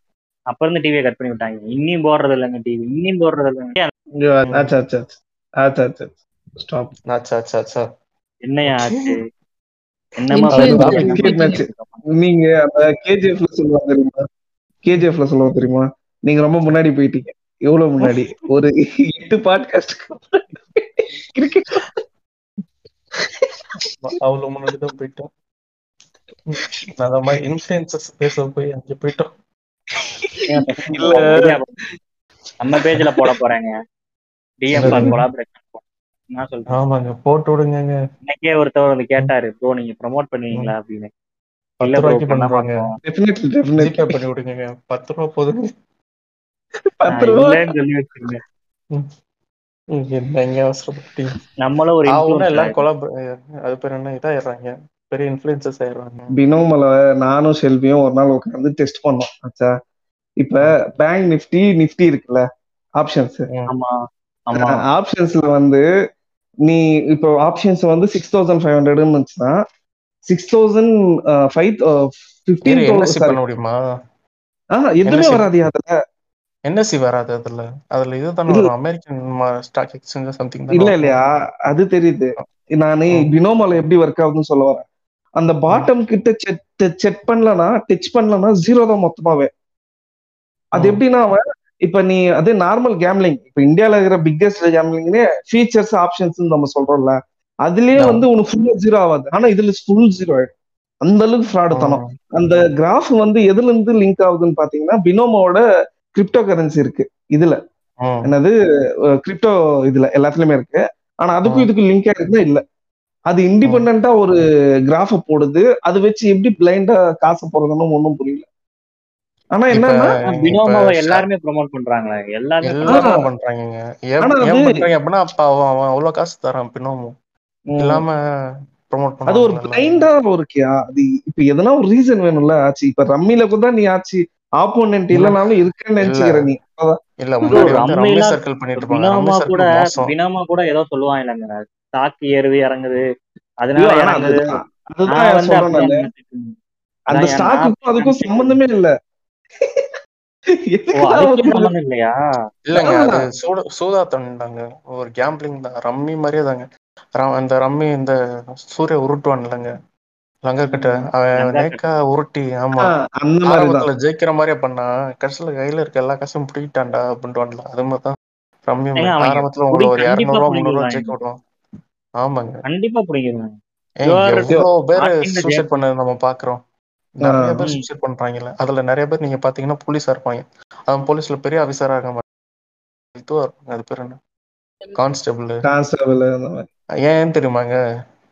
அப்ப இருந்து டிவியை கட் பண்ணி விட்டாங்க. இன்னியும் போடுறது இல்லைங்க டிவி இன்னியும் போடுறது இல்லைங்க. என்னையா ஆச்சு? நீங்க அந்த கேஜிஎஃப்ல சொல்லுவாங்க தெரியுமா? கேஜிஎஃப்ல சொல்லுவாங்க தெரியுமா? நீங்க ரொம்ப முன்னாடி போயிட்டீங்க. எவ்வளவு முன்னாடி? ஒரு எட்டு பாட்காஸ்ட் கிரிக்கெட் அவ்வளவு முன்னாடி தான் போயிட்டோம். அந்த மாதிரி இன்ஃபுளுசஸ் பேச போய் அங்க போயிட்டோம். இல்ல. நம்ம பேஜ்ல போட போறாங்க. டிஎம்? கொலாபரேஷன் என்ன சொல்றேன். ஆமாங்க போட்டு விடுங்க இன்னைக்கே ஒருத்தவர் வந்து கேட்டாரு ப்ரோ நீங்க ப்ரோமோட் பண்ணுவீங்களா? அப்படின்னு. பத்து ரூபாய்க்கு பண்ண பண்றாங்க மாட்டோம் டெஃபினெட்லி ஜிபே டெஃபினெட்லி பண்ணி விடுங்க பத்து ரூபா போதுங்க. பத்து நான் ரூபா? இல்லைன்னு சொல்லி வச்சிருங்க என்னங்க அவசரப்பட்டீங்க? நம்மளும் ஒரு எல்லாம் கொலாப் அது பேர் என்ன? இதாயிடுறாங்க. பெரிய இன்ஃபுளுசஸ் ஆயிடுறாங்க. பினோமல நானும் செல்வியும் ஒரு நாள் உட்காந்து டெஸ்ட் பண்ணோம். ஆச்சா இப்ப பேங்க் நிஃப்டி நிஃப்டி இருக்குல்ல ஆப்ஷன்ஸ் ஆமா. ஆப்ஷன்ஸ்ல வந்து நீ இப்போ ஆப்ஷன்ஸ் வந்து சிக்ஸ் தௌசண்ட் ஃபைவ் ஹண்ட்ரட்னு இருந்துச்சுன்னா சிக்ஸ் தௌசண்ட் ஃபைவ் ஃபிஃப்டீன் பண்ண முடியுமா? ஆஹ் எதுவுமே வராது அதுல. என்எஸ்சி வராது அதுல. அதுல இல்ல. வரும். அமெரிக்கன் ஸ்டாக் எக்ஸ்சேஞ்ச் சம்திங் இல்ல தானே இல்லையா? அது தெரியுது. நானு. பினோமால எப்படி ஒர்க் ஆகுதுன்னு சொல்ல வரேன். அந்த பாட்டம் கிட்ட செக் பண்ணலனா டச் பண்ணலனா ஜீரோ தான் மொத்தமாவே. அது. எப்படின்னா அவன் இப்ப நீ அது நார்மல் கேம்லிங் இப்ப இந்தியால இருக்கிற பிக்கெஸ்ட் கேம்லிங்னே ஃபீச்சர்ஸ் ஆப்ஷன்ஸ் நம்ம சொல்றோம்ல அதுலயே. வந்து உனக்கு ஃபுல்லா ஜீரோ ஆகாது. ஆனா இதுல ஃபுல் ஜீரோ ஆயிடும். அந்த அளவுக்கு ஃப்ராடு தனம். அந்த கிராஃப் வந்து எதுல இருந்து லிங்க் ஆகுதுன்னு பாத்தீங்கன்னா பினோமோட கிரிப்டோ கரன்சி இருக்கு இதுல. என்னது கிரிப்டோ இதுல எல்லாத்துலயுமே இருக்கு. ஆனா அதுக்கும். இதுக்கும் லிங்க் இருக்குதா இல்ல. அது இண்டிபெண்டா ஒரு கிராஃப போடுது. அது வச்சு எப்படி பிளைண்டா காசு போறதுன்னு ஒண்ணும் புரியல. ஆனா என்னன்னா பினோமாவை எல்லாருமே ப்ரோமோட் பண்றாங்களே. எல்லாருமே எல்லாரும். பண்றாங்க. ஏன் பண்றாங்க அப்படின்னா அப்ப அவன் அவன் அவ்வளவு காசு தரான் பின்னமும் ம், இல்லாம ப்ரோமோட் அது ஒரு பிளைண்டா இருக்கியா அது இப்ப எதனா ஒரு ரீசன் வேணும்ல ஆச்சு. இப்ப ரம்மில கூட நீ ஆச்சு ஆப்போனன்ட் இல்லனாலும் இருக்கேன்னு நினைச்சுக்கிற நீ. இல்ல சர்க்கிள் பண்ணிட்டு பினோமா கூட பினோமா கூட ஏதோ சொல்லுவாங்க இல்லைங்க. ஸ்டாக் ஏறுது இறங்குது. அதனால அதுதான். சொல்றேன். அந்த ஸ்டாக்குக்கும் அதுக்கும் சம்பந்தமே இல்ல. இல்லையா? இல்லங்க. அது சூட சூதாட்டம்டாங்க ஒரு கேம்பிளிங் தான். ரம்மி மாதிரியே தாங்க. அந்த ரம்மி இந்த சூர்யா உருட்டுவான் இல்லைங்க லங்கக்கிட்ட அவன் நேக்கா உருட்டி ஆமா. மாதிரிதான் ஆரம்பத்துல ஜெயிக்கிற மாதிரியே பண்ணா கடைசியில கையில இருக்க எல்லா காசும் பிடிக்கிட்டான்டா அப்படின்ட்டு அது மாதிரி தான் ரம்மியுமே ஏங்க அவன் ஆரம்பத்துல உங்களை ஒரு கண்டிப்பா இரநூறுவா முந்நூறுவா பிடிக்கிறான் ஜெயிக்க விடுவான். ஆமாங்க. கண்டிப்பா are எவ்வளவு பேர் சூசைட். பண்ணது நம்ம பாக்குறோம். நிறைய பேர். சூசைட் பண்றாங்கல்ல. அதுல நிறைய பேர் நீங்க பாத்தீங்கன்னா போலீஸா இருப்பாங்க. அவன் போலீஸ்ல பெரிய ஆபீசரா இருக்க இருப்பாங்க அது பேர் என்ன? கான்ஸ்டபிள் கான்ஸ்டபிள் ஏன் தெரியுமாங்க?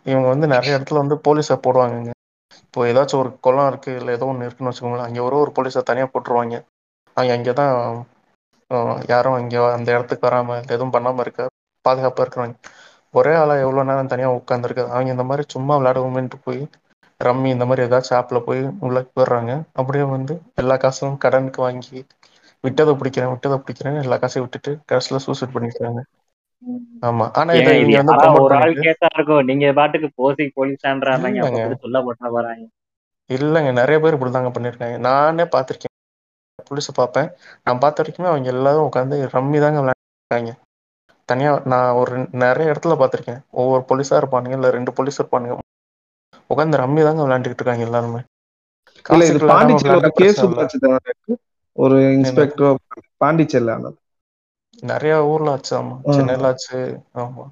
இவங்க வந்து நிறைய இடத்துல வந்து போலீஸை போடுவாங்கங்க. இப்போ ஏதாச்சும் ஒரு குளம் இருக்கு இல்லை ஏதோ ஒன்று இருக்குன்னு வச்சுக்கோங்களேன். அங்கே ஒரு ஒரு போலீஸை தனியாக போட்டுருவாங்க. அவங்க அங்கே தான் யாரும் இங்கே அந்த இடத்துக்கு வராமல் எதுவும் பண்ணாமல் இருக்க பாதுகாப்பாக இருக்கிறாங்க. ஒரே ஆளாக எவ்வளோ நேரம் தனியாக உட்காந்துருக்கு அவங்க இந்த மாதிரி சும்மா விளையாடுவோமேன்ட்டு போய் ரம்மி இந்த மாதிரி ஏதாச்சும் ஆப்பில் போய் உள்ள போயிடுறாங்க. அப்படியே வந்து எல்லா காசும் கடனுக்கு வாங்கி விட்டதை பிடிக்கிறேன் விட்டதை பிடிக்கிறேன் எல்லா காசையும் விட்டுட்டு கடைசியில் சூசைட் பண்ணிக்கிறாங்க ஆமா. ஆனா இதை இவங்க வந்து ஒரு ஆள் கேஸா இருக்கும். நீங்க பாட்டுக்கு போசி போலீஸான்றாங்க சொல்ல போட்டா போறாங்க. இல்லைங்க. நிறைய பேர் இப்படிதாங்க பண்ணியிருக்காங்க. நானே பார்த்திருக்கேன். புதுசு பார்ப்பேன். நான் பார்த்த வரைக்குமே அவங்க எல்லாரும் உட்காந்து ரம்மி தாங்க விளையாடுறாங்க. தனியா நான் ஒரு நிறைய இடத்துல பார்த்திருக்கேன். ஒவ்வொரு போலீஸா இருப்பானுங்க இல்ல ரெண்டு போலீஸ் இருப்பானுங்க. உட்காந்து ரம்மி தாங்க விளையாண்டுக்கிட்டு இருக்காங்க எல்லாருமே. ஒரு இன்ஸ்பெக்டர் பாண்டிச்சேரியில ஆனது நிறைய ஊர்ல ஆச்சு ஆமா. சென்னையில ஆச்சு ஆமா.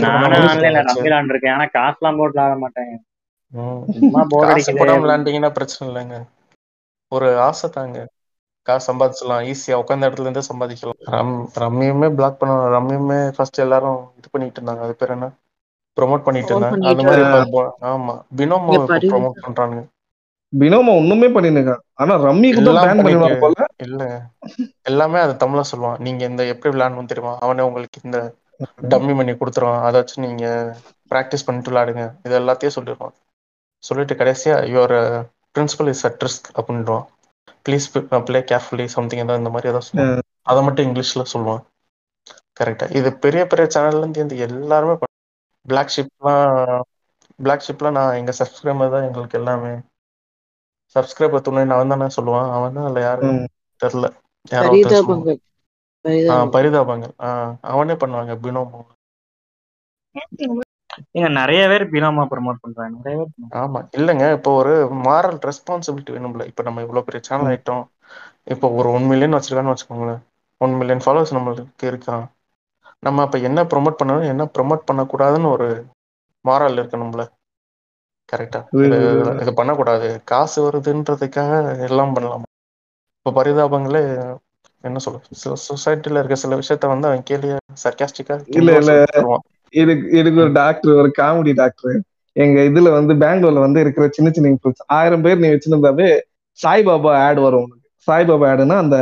நானும் ஆன்லைன்ல. ரம்மி விளாண்டுருக்கேன் ஆனா காசுலாம் போட்டு விளாட மாட்டேன். ம். சும்மா போர் காசு அடிக்குது. போடாம விளையாண்டீங்கன்னா பிரச்சனை இல்லைங்க. ஒரு ஆசை தாங்க. காசு சம்பாதிச்சலாம் ஈஸியா உட்காந்த இடத்துல இருந்தே சம்பாதிக்கலாம். ரம் ரம்மியுமே பிளாக் பண்ண ரம்மியுமே ஃபர்ஸ்ட் எல்லாரும் இது பண்ணிட்டு இருந்தாங்க. அது பேர் என்ன? ப்ரோமோட் பண்ணிட்டு Promote இருந்தாங்க அது பண்ணிட்டு மாதிரி ஆமா. பினோமோ ப்ரோமோட் பண்றானுங்க பினோமா ஒண்ணுமே பண்ணிருக்கா ஆனா ரம்மிக்கு தான் எல்லாம் பேன் பண்ணிடுவாங்க போல. இல்ல. எல்லாமே அது தமிழ்ல சொல்லுவான். நீங்க இந்த எப்படி விளையாடணும் தெரியுமா? அவனே உங்களுக்கு இந்த டம்மி பண்ணி கொடுத்துருவான். அதை வச்சு நீங்க ப்ராக்டிஸ் பண்ணிட்டு விளையாடுங்க. இது எல்லாத்தையும் சொல்லிடுவான். சொல்லிட்டு கடைசியா your principal is at risk அப்படின்றான் ப்ளீஸ் ப்ளே கேர்ஃபுல்லி சம்திங் ஏதாவது இந்த மாதிரி ஏதாவது சொல்லுவான். அதை மட்டும் இங்கிலீஷ்ல சொல்லுவான். கரெக்டா இது பெரிய பெரிய சேனல்ல இருந்து எல்லாருமே பிளாக் ஷிப்லாம் பிளாக் ஷிப்லாம் நான் எங்க சப்ஸ்கிரைபர் தான் எங்களுக்கு எல்லாமே. சப்ஸ்கிரைபர் துணை அவன் தானே சொல்லுவான். அவன் தான் இல்ல யாரு ம். தெரியல. யாரோ ஒருத்தன் சொல்லுவான். பரிதாபங்கள். ஆ, பரிதாபங்கள். பரிதாபங்கள் ஆ, அவனே பண்ணுவாங்க பினோமோ. ஏங்க நிறைய பேர் பினாமா ப்ரோமோட் பண்றாங்க. நிறைய பேர். ஆமா இல்லைங்க. இப்போ ஒரு மாரல் ரெஸ்பான்சிபிலிட்டி வேணும்ல. இப்போ நம்ம இவ்வளவு பெரிய சேனல். ஆயிட்டோம். இப்போ ஒரு ஒன் மில்லியன் வச்சிருக்கான்னு வச்சுக்கோங்களேன். ஒன் மில்லியன் ஃபாலோவர்ஸ் நம்மளுக்கு இருக்கான் நம்ம அப்ப என்ன ப்ரோமோட் பண்ணணும் என்ன ப்ரோமோட் பண்ணக்கூடாதுன்னு ஒரு மாரல் இருக்கணும்ல. கரெக்டா இது பண்ணக்கூடாது. காசு வருதுன்றதுக்காக எல்லாம் பண்ணலாம். இப்போ பரிதாபங்களே என்ன சொல்ல சொசைட்டில இருக்க சில விஷயத்த வந்து அவன் கேள்வியா சர்க்காஸ்டிக்கா இல்ல, இல்ல. எனக்கு எனக்கு ஒரு டாக்டர் ஒரு காமெடி டாக்டர் எங்க இதுல வந்து பெங்களூர்ல வந்து இருக்கிற சின்ன சின்ன இன்ஃபுல்ஸ் ஆயிரம் பேர் நீ வச்சிருந்தாவே சாய்பாபா ஆட் வரும் உனக்கு. சாய்பாபா ஆடுனா அந்த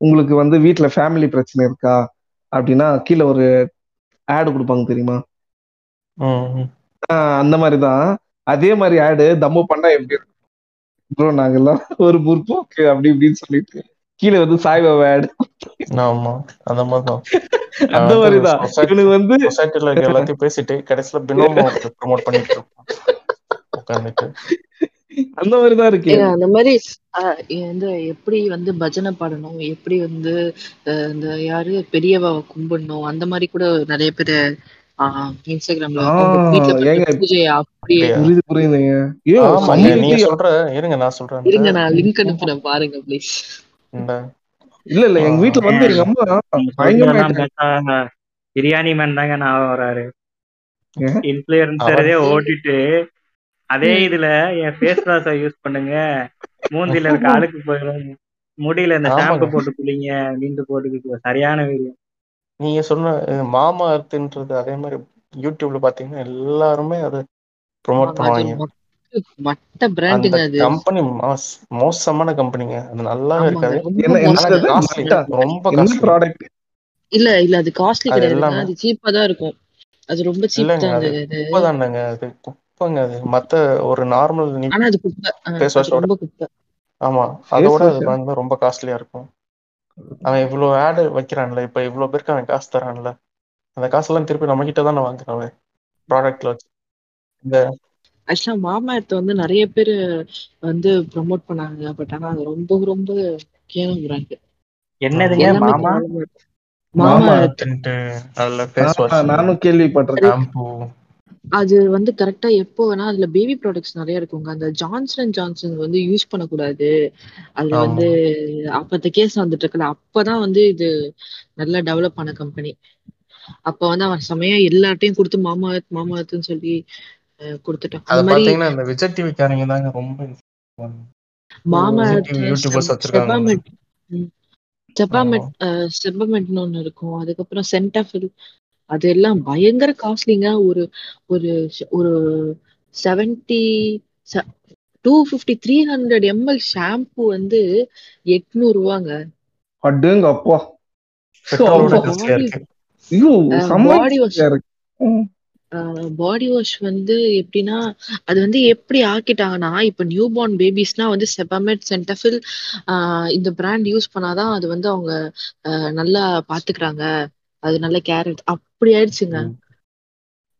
உங்களுக்கு வந்து வீட்ல ஃபேமிலி பிரச்சனை இருக்கா? அப்படின்னா கீழே ஒரு ஆடு கொடுப்பாங்க தெரியுமா? அந்த மாதிரிதான். அதே மாதிரி ஆடு தம்மு பண்ணா எப்படி இருக்கும்? ப்ரோ நாங்கெல்லாம் ஒரு முற்போக்கு அப்படி இப்படின்னு சொல்லிட்டு கீழே வந்து சாய்பாபா ஆடு ஆமா அந்த மாதிரிதான். அந்த மாதிரிதான். இவனுக்கு வந்து சொசைட்டில எல்லாத்தையும் பேசிட்டு கடைசியில பினோமோ ப்ரோமோட் பண்ணிட்டு இருப்பான். உட்காந்துட்டு அந்த மாதிரிதான் இருக்கு. ஏங்க, அந்த மாதிரி ஆஹ் இந்த எப்படி வந்து பஜனை பாடணும் எப்படி வந்து இந்த யாரு பெரியவ கும்பிடணும் அந்த மாதிரி கூட நிறைய பேர் இன்ஸ்டாகிராம்ல? புரியுது புரியுதுங்க. நீங்க சொல்ற இருங்க நான் சொல்றேன். இருங்க நான் லிங்க் அனுப்புறேன் பாருங்க ப்ளீஸ் இல்ல இல்ல எங்க வீட்டுல வந்து எங்க அம்மா பிரியாணி மேன் தாங்க நான் வராரு? இன்ஃபுளுசரே ஓட்டிட்டு அதே இதுல என் ஃபேஸ் வாஷ யூஸ் பண்ணுங்க. மூஞ்சில இருக்க அழுக்கு போயிடும் முடியல இந்த. ஷாம்பு போட்டு குளிங்க. அப்படின்னு போட்டுக்கிட்டு சரியான வீடியோ நீங்க சொன்ன மாமா அர்த்துன்றது அதே மாதிரி யூடியூப்ல பாத்தீங்கன்னா எல்லாருமே அதை ப்ரோமோட் பண்ணுவாங்க. மொத்த- மட்ட அந்த பிராண்டுங்க அது கம்பெனி மோசமான கம்பெனிங்க அது நல்லாவே இருக்காது. ரொம்ப ப்ராடக்ட் இல்ல இல்ல அது காஸ்ட்லி எல்லாமே. அது சீப்பா தான் இருக்கும். அது ரொம்ப சீப் தான் அது அது. குப்பைங்க அது மத்த ஒரு நார்மல் ஆனா அது குப்பை. ஆமா அதோட அது? வந்து ரொம்ப காஸ்ட்லியா இருக்கும். அவன் இவ்வளவு ஆடு வைக்கிறான்ல இப்ப இவ்வளவு பேருக்கு அவன் காசு தரான்ல. அந்த காசெல்லாம் திருப்பி நம்ம கிட்ட தானே வாங்குறான் அவன் ப்ராடக்ட்ல வச்சு. இந்த ஆக்சுவலா மாமாயத்தை வந்து நிறைய பேர் வந்து ப்ரோமோட் பண்ணாங்க. பட் ஆனா அது ரொம்ப ரொம்ப கேவலம் பிராண்ட் என்னதுங்க எல்லாமே மாமா. மாமா மாமா அதுல நானும் கேள்விப்பட்டிருக்கேன். ஷாம்பு. அது வந்து கரெக்டா எப்போ வேணா அதுல பேபி ப்ராடக்ட்ஸ் நிறைய இருக்குங்க. அந்த ஜான்சன் அண்ட் ஜான்சன் வந்து யூஸ் பண்ணக்கூடாது. அதுல வந்து அப்பத்த கேஸ் வந்துட்டு இருக்குல்ல அப்பதான் வந்து இது நல்லா டெவலப் ஆன கம்பெனி அப்ப வந்து அவன் செமையா எல்லார்ட்டையும் கொடுத்து மாமா மாமாத்துன்னு சொல்லி கொடுத்துட்டான். அது பாத்தீங்கன்னா இந்த விஜய் தாங்க ரொம்ப டிவி யூடியூபர்ஸ் வச்சிருக்காங்க. செபாமெட் ஆமா. செபாமெட் செபாமெட்னு ஒண்ணு இருக்கும். அதுக்கப்புறம் சென்டாஃபில் அது எல்லாம் பயங்கர காஸ்ட்லிங்க ஒரு ஒரு ஒரு seventy two fifty three hundred ML shampoo வந்து எட்நூறு ரூபாங்க. அடேங்க அப்பா. பாடி வாஷ் வந்து எப்படின்னா அது வந்து எப்படி ஆக்கிட்டாங்கன்னா இப்ப நியூ பார்ன் பேபிஸ்னா வந்து செபமெட் சென்டஃபில் இந்த பிராண்ட் யூஸ் பண்ணாதான் அது வந்து அவங்க நல்லா பாத்துக்கிறாங்க. அது நல்ல கேரட். அப்படி ஆயிடுச்சுங்க.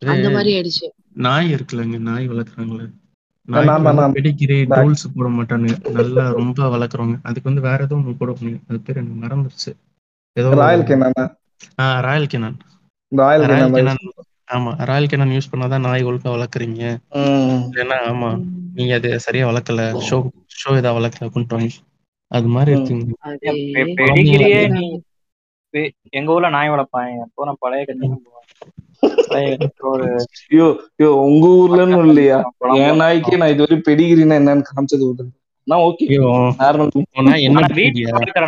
அந்த மாதிரி ஆயிடுச்சு. நாய் இருக்குல்லங்க நாய் வளர்க்குறாங்களே. டோல்ஸ் போட மாட்டானுங்க. நல்லா ரொம்ப வளர்க்குறவங்க. அதுக்கு வந்து வேற ஏதோ ஒன்று போட முடியும் அது பேர் எனக்கு மறந்துருச்சு. ஏதோ Royal Royal Canin. Royal Canin Canin. ஆமா ராயல் கேனான் யூஸ் பண்ணாதான் நாய் ஒழுங்கா வளர்க்குறீங்க. இல்லைன்னா ஆமா நீங்க அது சரியா வளர்க்கல. ஷோ ஷோ இதா வளர்க்கல கொண்டு அது மாதிரி. இருக்குங்க. எங்க ஊர்ல நாய் வளர்ப்பாங்க. போன பழைய கஞ்சி பழைய ஐயோ உங்க ஊர்லன்னு இல்லையா? என் நாய்க்கே நான் இதுவரை பெடிகிரினா என்னன்னு காமிச்சது நான் ஓகே.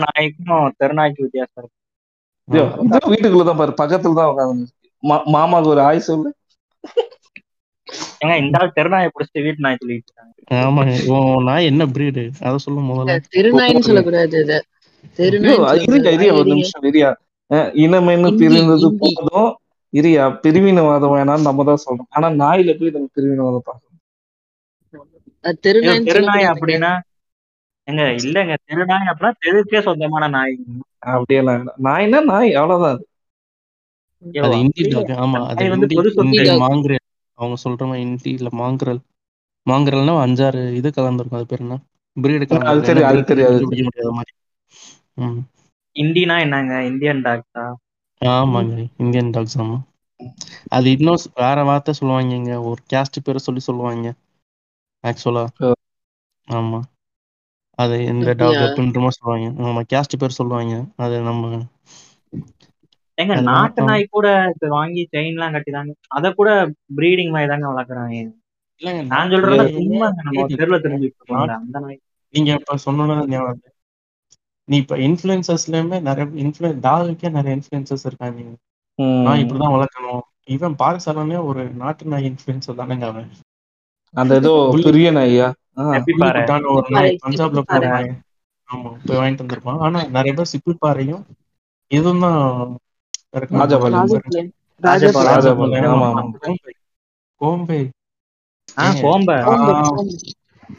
நாய்க்கும் தெருநாய்க்கு வித்தியாசம் இருக்கு. ஐயோ இது வீட்டுக்குள்ளதான் பாரு. பக்கத்துல தான் உட்காந்து மாமாக்கு ஒரு ஆய் சொல்லு. ஏங்க இந்த ஆள் தெருநாயை பிடிச்சிட்டு வீட்டு நாய் சொல்லிட்டு உன் நாய் என்ன பிரீடு அதை சொல்லும் முதல்ல. திருநாயின்னு சொல்லக்கூடாது இனமென்னு பிரிந்தது போதும்? இரியா பிரிவினவாதம் வேணாம்னு நம்ம தான் சொல்றோம் ஆனா நாயில போய் நம்ம பிரிவினவாதம் பார்க்கணும். அது ஐயோ, தெருநாயின்னு தெருநாய் சொல்லக்கூடாதுங்க அப்படின்னா எங்க இல்லங்க. தெருநாய் அப்படின்னா தெருக்கே சொந்தமான நாய். அப்படியெல்லாம். நாய்னா நாய் அவ்வளவுதான் அது. ஐயோ, அது இந்தி அப்படி டாக். ஆமா அது நாய் வந்து இந்தி பொது சொத்து. இந்தி dog. மாங்குரல். அவங்க சொல்ற மாதிரி இந்தி இல்ல மாங்குரல். மாங்குரல்னா அஞ்சாறு இது கலந்துருக்கும். அது பேர் என்ன? பிரீடு அது கலந்துருக்கும். தெரியும் அது என்ன தெரியும் இந்தினா என்னங்க? இந்தியன் டாக்ஸா? ஆமாங்க இந்தியன் டாக்ஸ் ஆமா. அது இன்னும் வேற வார்த்தை சொல்லுவாங்கங்க. ஒரு கேஸ்ட் பேரை சொல்லி சொல்லுவாங்க. ஆக்சுவலா. ஆமா. அது இந்த அப்படியா டாக் அப்படின்றமா சொல்லுவாங்க. ஆமா கேஸ்ட் பேர் சொல்லுவாங்க. அது நம்ம ஏங்க நாட்டு நாய் கூட வாங்கி செயின் எல்லாம் கட்டிதாங்க. அத கூட ப்ரீடிங் மாதிரி தாங்க வளர்க்குறாங்க. இல்லைங்க நான் வந்து சும்மா நம்ம தெருல. தெரிஞ்சுட்டு அந்த நாய். நீங்க இப்ப சொன்னோன்னு ஞாபகம். நீ இப்ப இன்ஃபுளுசர்ஸ்லயுமே நிறைய இன்ஃபுளு டாகுக்கே நிறைய இன்ஃபுளுசர்ஸ் இருக்காங்க. நான். இப்படிதான் வளர்க்கணும். இவன் பாரசாலமே ஒரு நாட்டு நாய் இன்ஃபுளுசர் தானேங்க அவன். அந்த ஏதோ பெரிய புள்ளிக்குட்டான ஒரு நாய் பஞ்சாப்ல போற. நாய் ஆமா போய் வாங்கிட்டு வந்திருப்பான். ஆனா நிறைய பேர் சிப்பிப்பாறையும் இதுவும் தான். கோம்பை கோம்பை.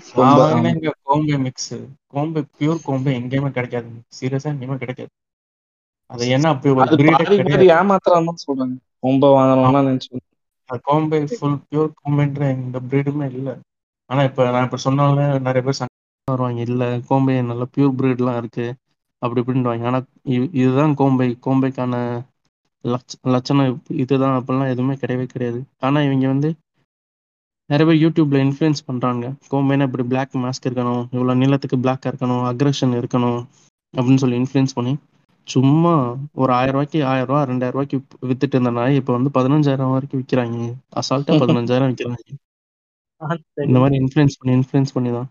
கோம்ப கோம்பை, கோம்பை. கோம்பை, இங்க கோம்பை மிக்ஸ் கோம்பை பியூர் கோம்பை எங்கேயுமே கிடைக்காது. சீரியஸா எங்கேயுமே கிடைக்காது. அது என்ன அப்படி சொல்றாங்க. ரொம்ப வாங்கணும்னா நினைச்சு கோம்பை ஃபுல் பியூர் கோம்பைன்ற எந்த பிரீடுமே இல்ல. ஆனா இப்ப நான் இப்ப சொன்னாலே நிறைய பேர் சண்டை வருவாங்க. இல்ல கோம்பை நல்ல பியூர் பிரீட்லாம் இருக்கு. அப்படி இப்படின்னுவாங்க. ஆனா இதுதான் கோம்பை. கோம்பைக்கான லட்ச லட்சணம் இதுதான். அப்படிலாம் எதுவுமே கிடையவே கிடையாது. ஆனா இவங்க வந்து நிறைய பேர் யூடியூப்ல இன்ஃப்ளூயன்ஸ் பண்றாங்க. கோம்பைனா இப்படி பிளாக் மாஸ்க் இருக்கணும். இவ்வளவு நீளத்துக்கு பிளாக் இருக்கணும். அக்ரஷன் இருக்கணும். அப்படின்னு சொல்லி இன்ஃப்ளூயன்ஸ் பண்ணி சும்மா ஒரு ஆயிரம் ரூபாய்க்கு ஆயிரம் ரூபாய் ரெண்டாயிரம் ரூபாய்க்கு வித்துட்டு இருந்த நாய் இப்ப வந்து பதினஞ்சாயிரம் வரைக்கும் விக்கிறாங்க. அசால்ட்டா பதினஞ்சாயிரம் விக்கிறாங்க. இந்த மாதிரி இன்ஃப்ளூயன்ஸ் பண்ணி இன்ஃப்ளூயன்ஸ் பண்ணி தான்.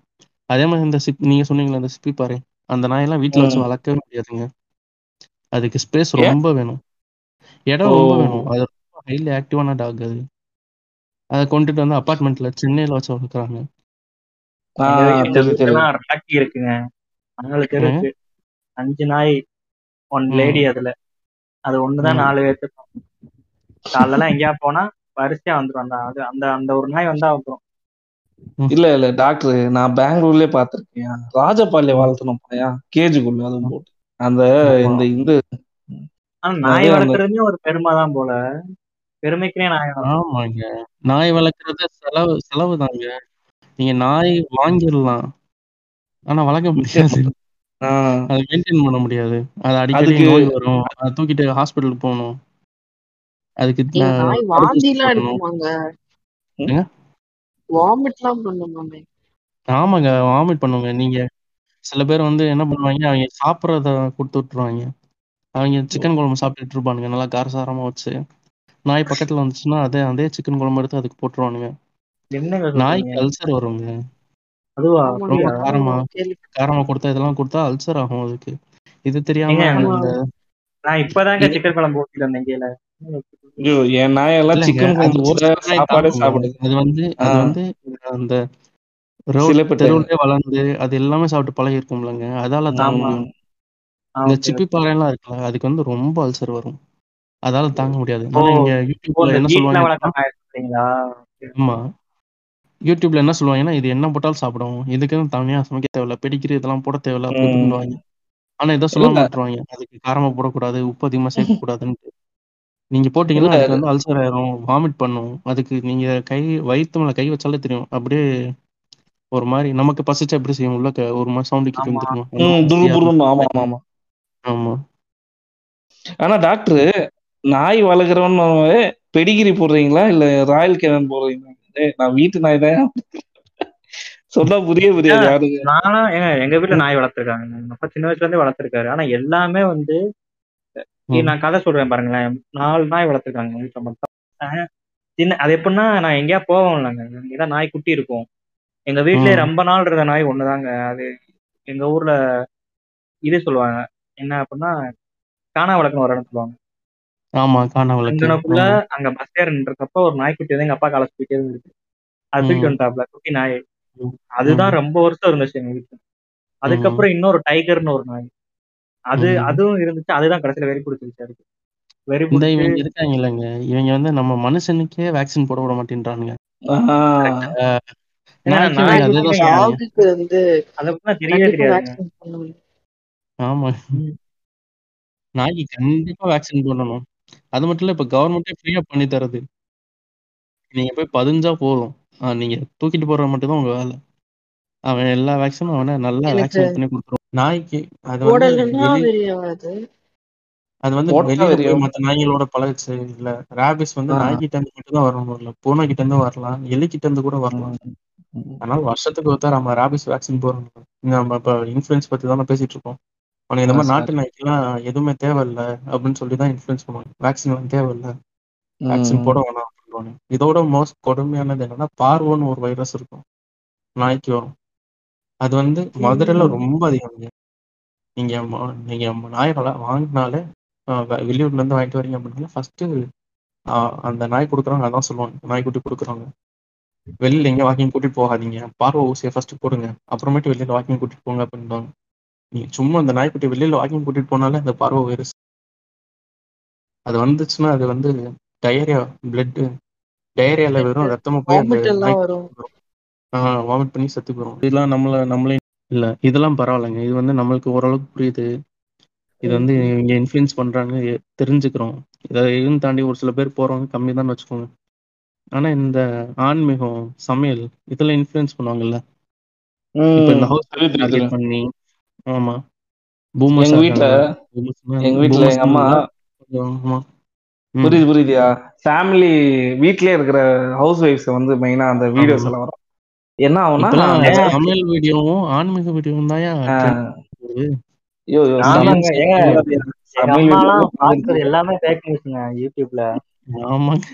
அதே மாதிரி இந்த சிப் நீங்க சொன்னீங்களா இந்த சிப்பி பாரு அந்த நாயெல்லாம் வீட்ல வச்சு. வளர்க்கவே முடியாதுங்க. அதுக்கு ஸ்பேஸ்? ரொம்ப வேணும். இடம். ரொம்ப வேணும். அது ரொம்ப ஹைலி ஆக்டிவான டாக் அது. அதை கொண்டுட்டு வந்து அபார்ட்மெண்ட்ல சென்னையில வச்சு வளர்க்குறாங்க. இருக்குங்க. தெரு இருக்கு. அஞ்சு நாய் ஒன். லேடி அதுல. அது ஒண்ணுதான். நாலு பேர்த்துக்கும் காலைல எங்கேயா போனா வரிசையா வந்துரும். அந்த அது அந்த அந்த ஒரு நாய் வந்தா வந்துரும். இல்ல இல்ல டாக்டர் நான் பெங்களூர்லயே பாத்திருக்கேன் ராஜபாளையம் வளர்த்தணும் பையா? கேஜுக்குள்ள அதுவும் போட்டு. அந்த. இந்த இந்த. ஆனா நாய் வளர்க்குறதுமே ஒரு பெருமை தான் போல. பெருமைக்குனே நாய். ஆமாங்க நாய் வளர்க்குறது செலவு செலவு தாங்க நீங்க நாய் வாங்கிடலாம் ஆனா வளர்க்க முடியாது ஆ. அத மெயின்டெயின் பண்ண முடியாது. அது அடிக்கடி நோய் வரும். அத தூக்கிட்டு ஹாஸ்பிட்டலுக்கு போணும். அதுக்கு நாய் வாந்திலாம். எடுக்குமாங்க? வாமிட்லாம் பண்ணுமாமே! ஆமாங்க. வாமிட் பண்ணுங்க. நீங்க சில பேர் வந்து என்ன பண்ணுவாய்ங்க, அவைங்க சாப்பிடுறத குடுத்து விட்டுருவாய்ங்க. அவைங்க சிக்கன் குழம்பு சாப்பிட்டுட்டு இருப்பானுங்க. நல்லா காரசாரமா வச்சு. நாய் பக்கத்துல வந்துச்சுன்னா, அதே அதே சிக்கன் குழம்பு எடுத்து அதுக்கு போட்டுருவானுங்க. சொல்றீங்க? நாய்க்கு அல்சர் வருங்க. அதுவா? ரொம்ப? காரமா. காரமா குடுத்தா இதெல்லாம் குடுத்தா அல்சர் ஆகும் அதுக்கு. இது தெரியாம நான் இப்பதாங்க சிக்கன் குழம்பு ஊத்திட்டு வந்தேன் கீழ. ஐயோ! என் நாயெல்லாம். சிக்கன் நாய் சாப்பாடே. சாப்பிடுது. அது வந்து. அது வந்து அந்த தெருவுலயே வளர்ந்து, அது எல்லாமே சாப்பிட்டு பழகிருக்கும்லங்க. அதால தாங்க ஆமா. முடியும். ஆ இந்த சிப்பி. பாறைலாம் இருக்குல்ல, அதுக்கு வந்து ரொம்ப அல்சர் வரும். அதால தாங்க முடியாது. இங்க இந்த என்ன. ஆமா. YouTubeல என்ன சொல்லுவாங்கன்னா, இது என்ன போட்டாலும் சாப்பிடும். இதுக்குன்னு தனியா சமைக்க தேவையில்ல. பெடிகிரி இதெல்லாம் போட தேவையில்ல. அப்படி. இப்படின்னுவாய்ங்க. ஆனா இத இல்ல, சொல்லாம விட்டுருவாய்ங்க. அதுக்கு காரமா போடக்கூடாது, உப்பு அதிகமா சேர்க்கக்கூடாதுன்ட்டு. நீங்க போட்டீங்கன்னா. அதுக்கு வந்து அல்சர் ஆயிரும், வாமிட் பண்ணும். அதுக்கு நீங்க கை வயித்து மேல கை வச்சாலே தெரியும். அப்படியே ஒரு மாரி நமக்கு பசிச்சா எப்படி செய்யும்? உள்ள ஒரு மாரி சவுண்ட் கேட்கும் ஆமா. தெரியுமா? அந்த ம். மாரி செய்ய துருதுருன்னு. ஆமா, ஆரம்பிச்சுரும். ஆமா, ஆமா. ஆமா. ஆனா டாக்டரு, நாய் வளர்க்குறவன்னாவே பெடிகிரி போடுறீங்களா? இல்ல ராயல் கேனன் போடுறீங்களா? நான் வீட்டு நாய் தான். சொன்னா ஏங்க புரியாது யாருக்கு. நான்லாம் ஏங்க எங்க வீட்ல ம். நாய் வளர்த்துருக்காங்க. அப்பா சின்ன வயசுல இருந்தே வளர்த்துருக்காரு. ஆனா எல்லாமே வந்து. நான் கதை சொல்றேன் பாருங்களேன். 4 நாய் வளர்த்துருக்காங்க மொத்தம். அ சின்ன அது எப்படின்னா, நான் எங்கேயாவது போவோம்லங்க. ஏதாவது நாய் குட்டி இருக்கும். எங்க வீட்லயே. ரொம்ப நாள் இருந்த நாய் ஒண்ணுதாங்க. அது எங்க ஊர்ல இது சொல்லுவாங்க. என்ன அப்படின்னா, கானா வளர்க்கன்னு ஒரு இடம் சொல்லுவாங்க. ஆமா. கானாவிளக்கு. அங்கனக்குள்ள ஆமா. அங்க பஸ் ஏற நின்றப்போ ஒரு நாய்க்குட்டி வந்து எங்க அப்பா கால சுத்திட்டே இருந்துச்சு. அது தூக்கிட்டு ம். வந்துட்டாப்ல. குட்டி நாய். அதுதான் ரொம்ப வருஷம் இருந்துச்சு எங்க வீட்ல. ம். அதுக்கப்புறம் இன்னொரு டைகர்ன்னு ஒரு நாய். அது. அதுவும் இருந்துச்சு. அதுதான் கடைசியில வெறி புடிச்சிருச்சு அதுக்கு. வெறி இவைங்க இருக்காங்கல்லங்க, இவைங்க வந்து நம்ம மனுஷனுக்கே வேக்சின் போட விட மாட்டேன்றானுங்க. ஆமா. நாய்க்கு கண்டிப்பா வேக்சின் போடணும். அது மட்டும் இல்ல, இப்ப கவர்மெண்ட்டே ஃப்ரீயா பண்ணி தருது. நீங்க போய் பதிஞ்சா போதும். ஆ நீங்க தூக்கிட்டு போறது மட்டும் தான் உங்க வேல. அவன் எல்லா வேக்சினும் அவனே நல்லா எனக்கு வேக்சினேட் பண்ணி குடுத்துருவான். நாய்க்கு அது வந்து போடலன்னா. அது வந்து போட்டா வெளியில போய். மத்த நாய்களோட பழகுச்சு. இல்ல ரேபிஸ் வந்து ஆ. நாய்க்கிட்ட இருந்து மட்டும் தான் வரணும் இல்ல. பூனைக்கிட்ட இருந்து வரலாம். எலிக்கிட்ட இருந்து கூட வரலாம். ம். ம். அதனால வருஷத்துக்கு ஒருக்கா நம்ம ரேபிஸ் வேக்சின் போடணும். நம்ம இப்ப இன்ஃபுளுன்ஸ் பத்தி தானே பேசிட்டு இருக்கோம். அவனுங்க இந்த சார். நாட்டு நாய்க்கெல்லாம் எதுவுமே தேவையில்ல அப்படின்னு சொல்லி தான் இன்ஃபுளுன்ஸ் பண்ணுவாங்க. வேக்சின் எல்லாம் தேவையில்ல. வேக்சின் போட. வேணாம் அப்படின்னுவானுங்க. இதோட மோஸ்ட் கொடுமையானது என்னன்னா, பார்வோன்னு ஒரு வைரஸ் இருக்கும். நாய்க்கு வரும். அது வந்து மதுரையில. ரொம்ப அதிகம்ங்க. நீங்க நீங்க நாய் வள வாங்குனாலே வெளியூர்ல இருந்து வாங்கிட்டு வரீங்க அப்படின்னா, ஃபர்ஸ்ட்டு அ அந்த நாய் குடுக்குறவங்க அதான் சொல்லுவாங்க. நாய்க்குட்டி குடுக்குறவங்க. வெளியில எங்கேயும் வாக்கிங் கூட்டிட்டு போகாதீங்க. பார்வை ஊசிய ஃபர்ஸ்ட்டு போடுங்க. அப்புறமேட்டு வெளியில வாக்கிங் கூட்டிட்டு போங்க அப்படின்னுவாங்க. நீங்க சும்மா அந்த நாய்க்குட்டிய வெளியில வாக்கிங் கூட்டிட்டு போனாலே அந்த பார்வை வைரஸ் அது வந்துச்சுன்னா, அது வந்து டயரியா, பிளட்டு டயரியால வெறும் ரத்தமா போய் வாமிட் நாய்க்குட்டி பண்ணி செத்து போயிரும். இதெல்லாம் நம்மள நம்மளே இல்ல இதெல்லாம் பரவாயில்லங்க. இது வந்து நம்மளுக்கு ஓரளவுக்கு புரியுது. இது. வந்து. இங்க இன்ஃப்ளூயன்ஸ் பண்றாங்க தெரிஞ்சுக்கிறோம். இத இதையும் தாண்டி ஒரு சில பேர் போறவங்க கம்மி தான் வச்சுக்கோங்க. ஆனா இந்த ஆன்மீகம், சமையல் இதுல இன்ஃப்ளூயன்ஸ் பண்ணுவாங்கல்ல. இப்ப இந்த. ஹவுஸ். பண்ணி ஆமா. பூமர்ஸா எங்க வீட்ல எங்க வீட்ல எங்க அம்மா ஆமா. புரியுது, புரியுதுயா. ஃபேமிலி வீட்லயே இருக்கிற ஹவுஸ் ஒய்ஃப்ஸ் வந்து மெயினா அந்த. வீடியோஸ் எல்லாம் வரும். என்ன ஆகும்னா, சமையல் வீடியோவும், ஆன்மீக வீடியோவும் போகுது. ஐயோ! எல்லாமே ஃபேக் நியூஸ்ங்க யூடியூப்ல. ஆமாங்க.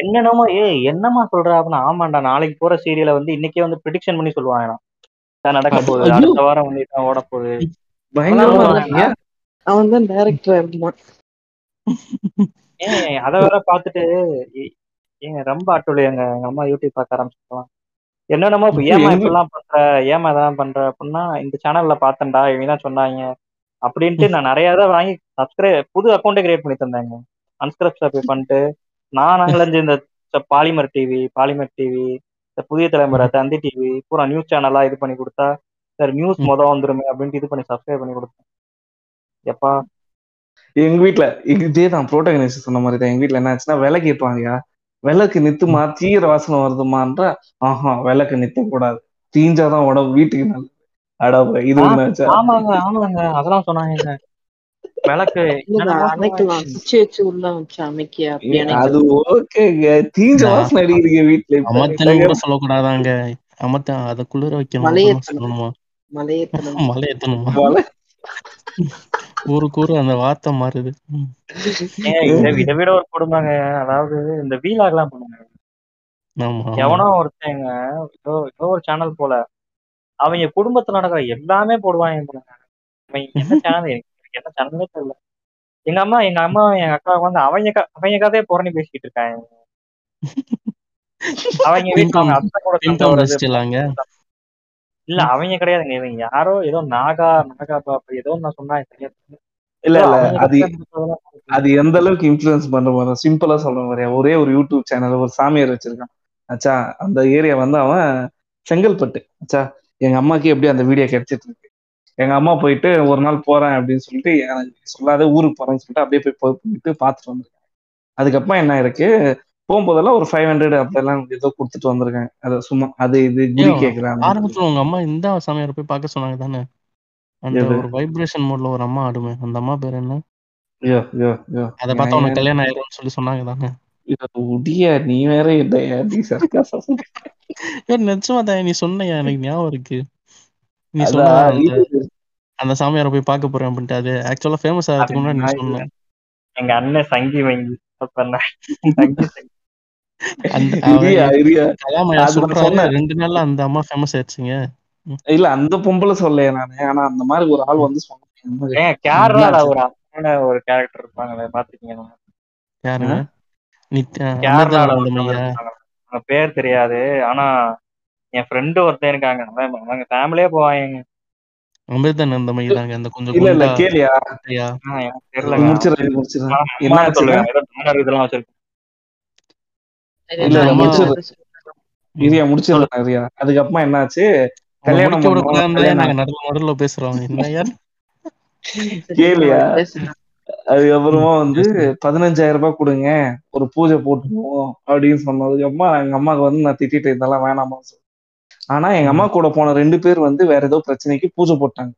என்னென்னமோ ஏய் என்னம்மா சொல்ற? அப்படின்னா ஆமாண்டா நாளைக்கு போற சீரியல வந்து இன்னைக்கே வந்து பிரெடிக்ஷன் பண்ணி சொல்லுவாங்களாம். இதான் நடக்க போகுது. அடுத்த வாரம் வந்து இதான் ஓடப் போகுது. பயங்கரமா அவன் தான் டைரக்டரா. ஏங்க அத வேற பார்த்துட்டு ஏ- ஏங்க ரொம்ப அட்டுழியங்க. எங்க அம்மா யூடியூப் பார்க்க ஆரம்பிச்சுட்டாங்க. என்னென்னமோ இப்ப ஐயோ! ஏம்மா எங்க இப்படிலாம் பண்ற? ஏம்மா இதெல்லாம் பண்ற? அப்படின்னா இந்த சேனல்ல பார்த்தேன்டா. இவங்க தான் சொன்னாங்க. அப்படின்ட்டு நான் நிறைய இதை வாங்கி சப்ஸ்கிரைப் புது அக்கௌண்ட்டே கிரியேட் பண்ணி தந்தேங்க. அன்ஸ்கிரிப்ட் பண்ணிட்டு நான் அங்கலஞ்சு இந்த பாலிமர் டிவி, பாலிமர் டிவி, இந்த புதிய தலைமுறை, தந்தி டிவி, பூரா நியூஸ் சேனலா இது பண்ணி கொடுத்தா சார் நியூஸ் ம். மொத வந்துருமே அப்படின்ட்டு இது பண்ணி சப்ஸ்கிரைப் பண்ணி கொடுத்தேன். எப்பா எங்க வீட்ல இதேதான் புரோட்டகனிஸ்ட் சொன்ன மாதிரி தான். எங்க வீட்ல என்ன ஆச்சுன்னா, விலை கேட்பாங்கயா. விளக்கு நித்துமா? தீயிர வாசனை வருதுமான்றா, ஆஹா விளக்கு நித்தக் கூடாது. தீஞ்சாதான் உடம்பு வீட்டுக்கு நல்லது. அடா இது ஆமாங்க ஆமாங்க அதெல்லாம் சொன்னாங்க விளக்கு அது ஓகேங்க தீஞ்ச வாசனை அடிக்கிறீங்க அமர்த்தணும் என்னங்க கூட சொல்லக்கூடாதாங்க. அமர்த்த அதை குளிர வைக்கணும்? சொல்லணுமா? மலையேத்தணும். அந்த வார்த்தை மாறுது. இதை இதை விட ஒரு கொடுமைங்க. அதாவது இந்த வீலாக் எல்லாம் பண்ணுவாங்க. ஆமா ஆமா. எவனோ ஒருத்தங்க ஏதோ ஏதோ ஒரு சேனல் போல அவங்க குடும்பத்துல நடக்கிற எல்லாமே போடுவாங்க என்ன சேனல் என்ன சேனல்னே தெரியல. எங்க அம்மா எங்க அம்மா எங்க அக்கா வந்து அவங்க அவங்க கதையை புறணி பேசிக்கிட்டு இருக்காங்க. அவங்க வீட்டுல சண்டை இல்ல அவங்க கிடையாதுங்க இவங்க யாரோ ஏதோ நாகா நாகா பாப்பா ஏதோ நான் தெரியல. இல்ல இல்ல அது அது எந்த அளவுக்கு இன்ஃபுளுன்ஸ் பண்ற மாதிரி சிம்பிளா சொல்ற மாதிரியா ஒரே ஒரு யூடியூப் சேனல் ஒரு சாமியார் வச்சிருக்கான். ஆச்சா அந்த ஏரியா வந்து அவன் செங்கல்பட்டு. ஆச்சா எங்க அம்மாக்கு எப்படி அந்த வீடியோ கிடைச்சிட்டு இருக்கு. எங்க அம்மா போயிட்டு ஒரு நாள் போறேன் அப்படின்னு சொல்லிட்டு எனக்கு சொல்லாத ஊருக்கு போறேன்னு சொல்லிட்டு அப்படியே போய் போய் போயிட்டு பார்த்துட்டு வந்திருக்கேன். அதுக்கப்புறம் என்ன இருக்கு? போகும்போதெல்லாம் ஒரு ஃபைவ் ஹண்ட்ரட் அப்படியெல்லாம் ஏதோ கொடுத்துட்டு வந்திருக்கேன். அது சும்மா அது இது குடி கேட்கிறேன் ஆரம்பத்துல உங்க அம்மா இந்த சாமியார் போய் பார்க்க சொன்னாங்க தானே? அந்த? ஒரு வைப்ரேஷன் மோட்ல ஒரு அம்மா ஆடுமே அந்த அம்மா பேர் என்ன? அதை பார்த்தா உனக்கு கல்யாணம் ஆயிரும்னு சொல்லி சொன்னாங்க தானே? உடியா நீ வேற ஏன் நிச்சயமா தான் நீ சொன்னையா? எனக்கு ஞாபகம் இருக்கு. நீ சொன்ன அந்த சாமியாரை போய் பார்க்க போறேன் அப்படின்ட்டு. அது ஆக்சுவலா ஃபேமஸ் ஆகிறதுக்கு முன்னாடி நீ நான் சொன்ன. எங்க அண்ணன் சங்கி வங்கி சொன்னேன். சொன்னேன். ரெண்டு நாள்ல அந்த அம்மா ஃபேமஸ் ஆயிடுச்சுங்க. இல்ல அந்த பொம்பளை சொல்லலையே நானு. ஆனா அந்த மாதிரி ஒரு ஆள் வந்து ஏங்க கேரளால ஒரு அழகான ஒரு கேரக்டர் இருப்பாங்களே பாத்துக்கீங்களா யாருங்க? பேர் தெரியாது. ஆனா என் ஃப்ரெண்டு ஒருத்தன் இருக்காங்க. அவன் அவங்க ஃபேமிலியே போவாங்க அமிர்தானந்தமயி தாங்க அந்த கொஞ்சம் இல்ல இல்ல கேளியா? எனக்கு முடிச்சிடறேன் முடிச்சிடறேன் ஆனா, என்ன சொல்லுவேன். ஏதோ பேனர் இதெல்லாம் வச்சிருக்கேன். இல்ல, சொல்றேன்? இரியா முடிச்சிடறேன் இரியா. அதுக்கப்புறமா என்னாச்சு? அவங்க கல்யாணம் பண்ணோம், நாங்க நடுவில் நடுவில் பேசுறோம். என்ன யார் சரி, கேளியா? அதுக்கப்புறமா வந்து. பதினஞ்சாயிரம் ரூபாய் கொடுங்க. ஒரு பூஜை போட்டுருவோம் அப்படின்னு சொன்னதுக்கு அம்மா எங்க அம்மாவுக்கு வந்து நான் திட்டிட்டு இதெல்லாம் வேணாமா ஆனா எங்க அம்மா கூட போன ரெண்டு பேர் வந்து வேற ஏதோ பிரச்சனைக்கு பூஜை போட்டாங்க.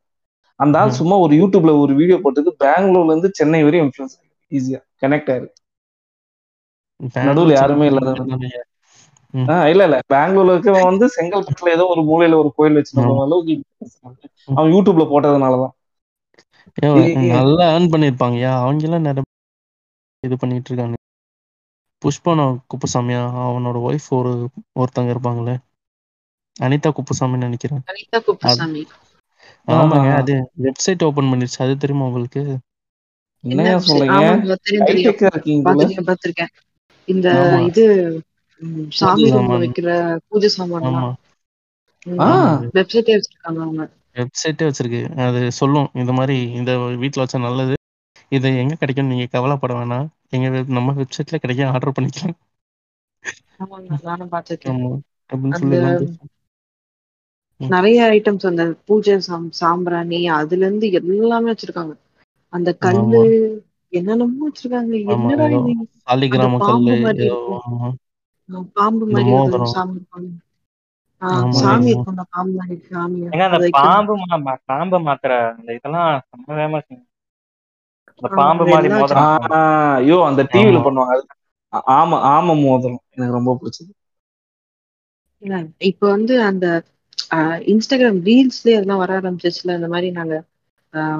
அந்த ஆள். சும்மா ஒரு யூடியூப்ல ஒரு வீடியோ போட்டது பெங்களூர்ல இருந்து சென்னை வரையும் இன்ஃபுளுன்ஸ் ஈஸியா கனெக்ட் ஆயிருக்கு நடுவுல யாருமே இல்லாத இல்ல இல்ல. பெங்களூர்ல இருக்கவன் வந்து செங்கல்பட்டுல ஏதோ ஒரு மூலையில ஒரு கோயில் வச்சிருந்த. அளவுக்கு அவன் யூடியூப்ல போட்டதுனாலதான். நல்லா ஏர்ன் பண்ணிருப்பாங்கயா அவங்க எல்லாம் நிறைய இது பண்ணிட்டு இருக்காங்க. புஷ்பனா குப்புசாமியா அவனோட ஒய்ஃப் ஒரு ஒருத்தங்க இருப்பாங்களே. அனிதா குப்புசாமின்னு நினைக்கிறேன். அனிதா குப்புசாமி. ஆமாங்க. அது வெப்சைட் ஓபன் பண்ணிருச்சு அது தெரியுமா உங்களுக்கு? என்னையா என்ன சொல்றீங்க? பாத்திருக்கேன் இந்த. இது சாமி சாமான். வைக்கிற பூஜை ஆ. வெப்சைட்டே வச்சிருக்காங்க அவங்க. வெப்சைட்டே வச்சிருக்கு. அது சொல்லும் இந்த மாதிரி இந்த வீட்ல வச்சா நல்லது. இது எங்க கிடைக்கும் நீங்க கவலைப்பட வேணாம். எங்க நம்ம வெப்சைட்ல கிடைக்கும் ஆர்டர் பண்ணிக்கலாம். நிறைய ஐட்டம்ஸ் அந்த பூஜை சாம் சாம்பிராணி அதுல இருந்து எல்லாமே வச்சிருக்காங்க. அந்த கல்லு என்னென்னமோ வச்சிருக்காங்க. என்னடா பாம்பு மாதிரி. பாம்பு மாதிரி. சாமி பாம்பு. மாதிரி சாமி. பாம்பு மாத்திர அந்த இதெல்லாம் செம்ம ஃபேமஸ் அந்த ஆமா, பாம்பு மாதிரி மோதிரம். ஐயோ அந்த டிவில. பண்ணுவாங்க. ஆமா ஆமா மோதிரம். எனக்கு ரொம்ப பிடிச்சது. இல்ல, இப்ப வந்து அந்த இன்ஸ்டாகிராம் ரீல்ஸ்லயே அதெல்லாம் வர ஆரம்பிச்சிச்சுல இந்த மாதிரி நாங்க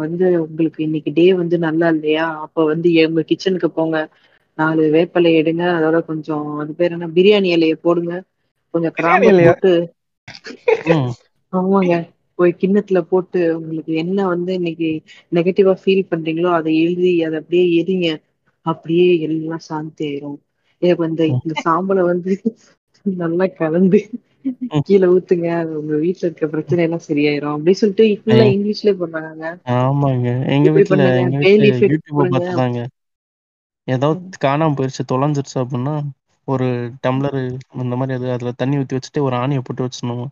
வந்து உங்களுக்கு இன்னைக்கு டே வந்து நல்லா இல்லையா? அப்ப வந்து எங்க கிச்சனுக்கு போங்க. நாலு வேப்பிலை எடுங்க. அதோட கொஞ்சம் அது பேர் என்ன? பிரியாணி இலைய போடுங்க. கொஞ்சம் இலையா? போட்டு. ஆமாங்க. ஒரு கிண்ணத்துல போட்டு உங்களுக்கு என்ன வந்து இன்னைக்கு நெகட்டிவா ஃபீல் பண்றீங்களோ அதை எழுதி அதை அப்படியே எரிங்க. அப்படியே எல்லாம் சாந்தி ஆயிரும். எனக்கு வந்து இந்த சாம்பலை வந்து நல்லா கலந்து. கீழே ஊத்துங்க அது உங்க வீட்டுல இருக்க பிரச்சனை எல்லாம் சரியாயிரும். அப்படின்னு சொல்லிட்டு ஐயோ. இங்கிலீஷ்லயே போடுறாங்க ஆமாங்க. எங்க இப்படி வீட்ல பண்ணுங்க. எங்க பே வீட்ல லீஃப் எடுத்து யூடியூப்பை போடுங்க பார்த்துதாங்க ஏதாவது காணாம போயிருச்சு தொலைஞ்சிருச்சு அப்படின்னா ஒரு டம்ளர் இந்த மாதிரி அது அதுல தண்ணி ஊத்தி வச்சுட்டு ஒரு ஆணியை போட்டு வச்சிடணுமா?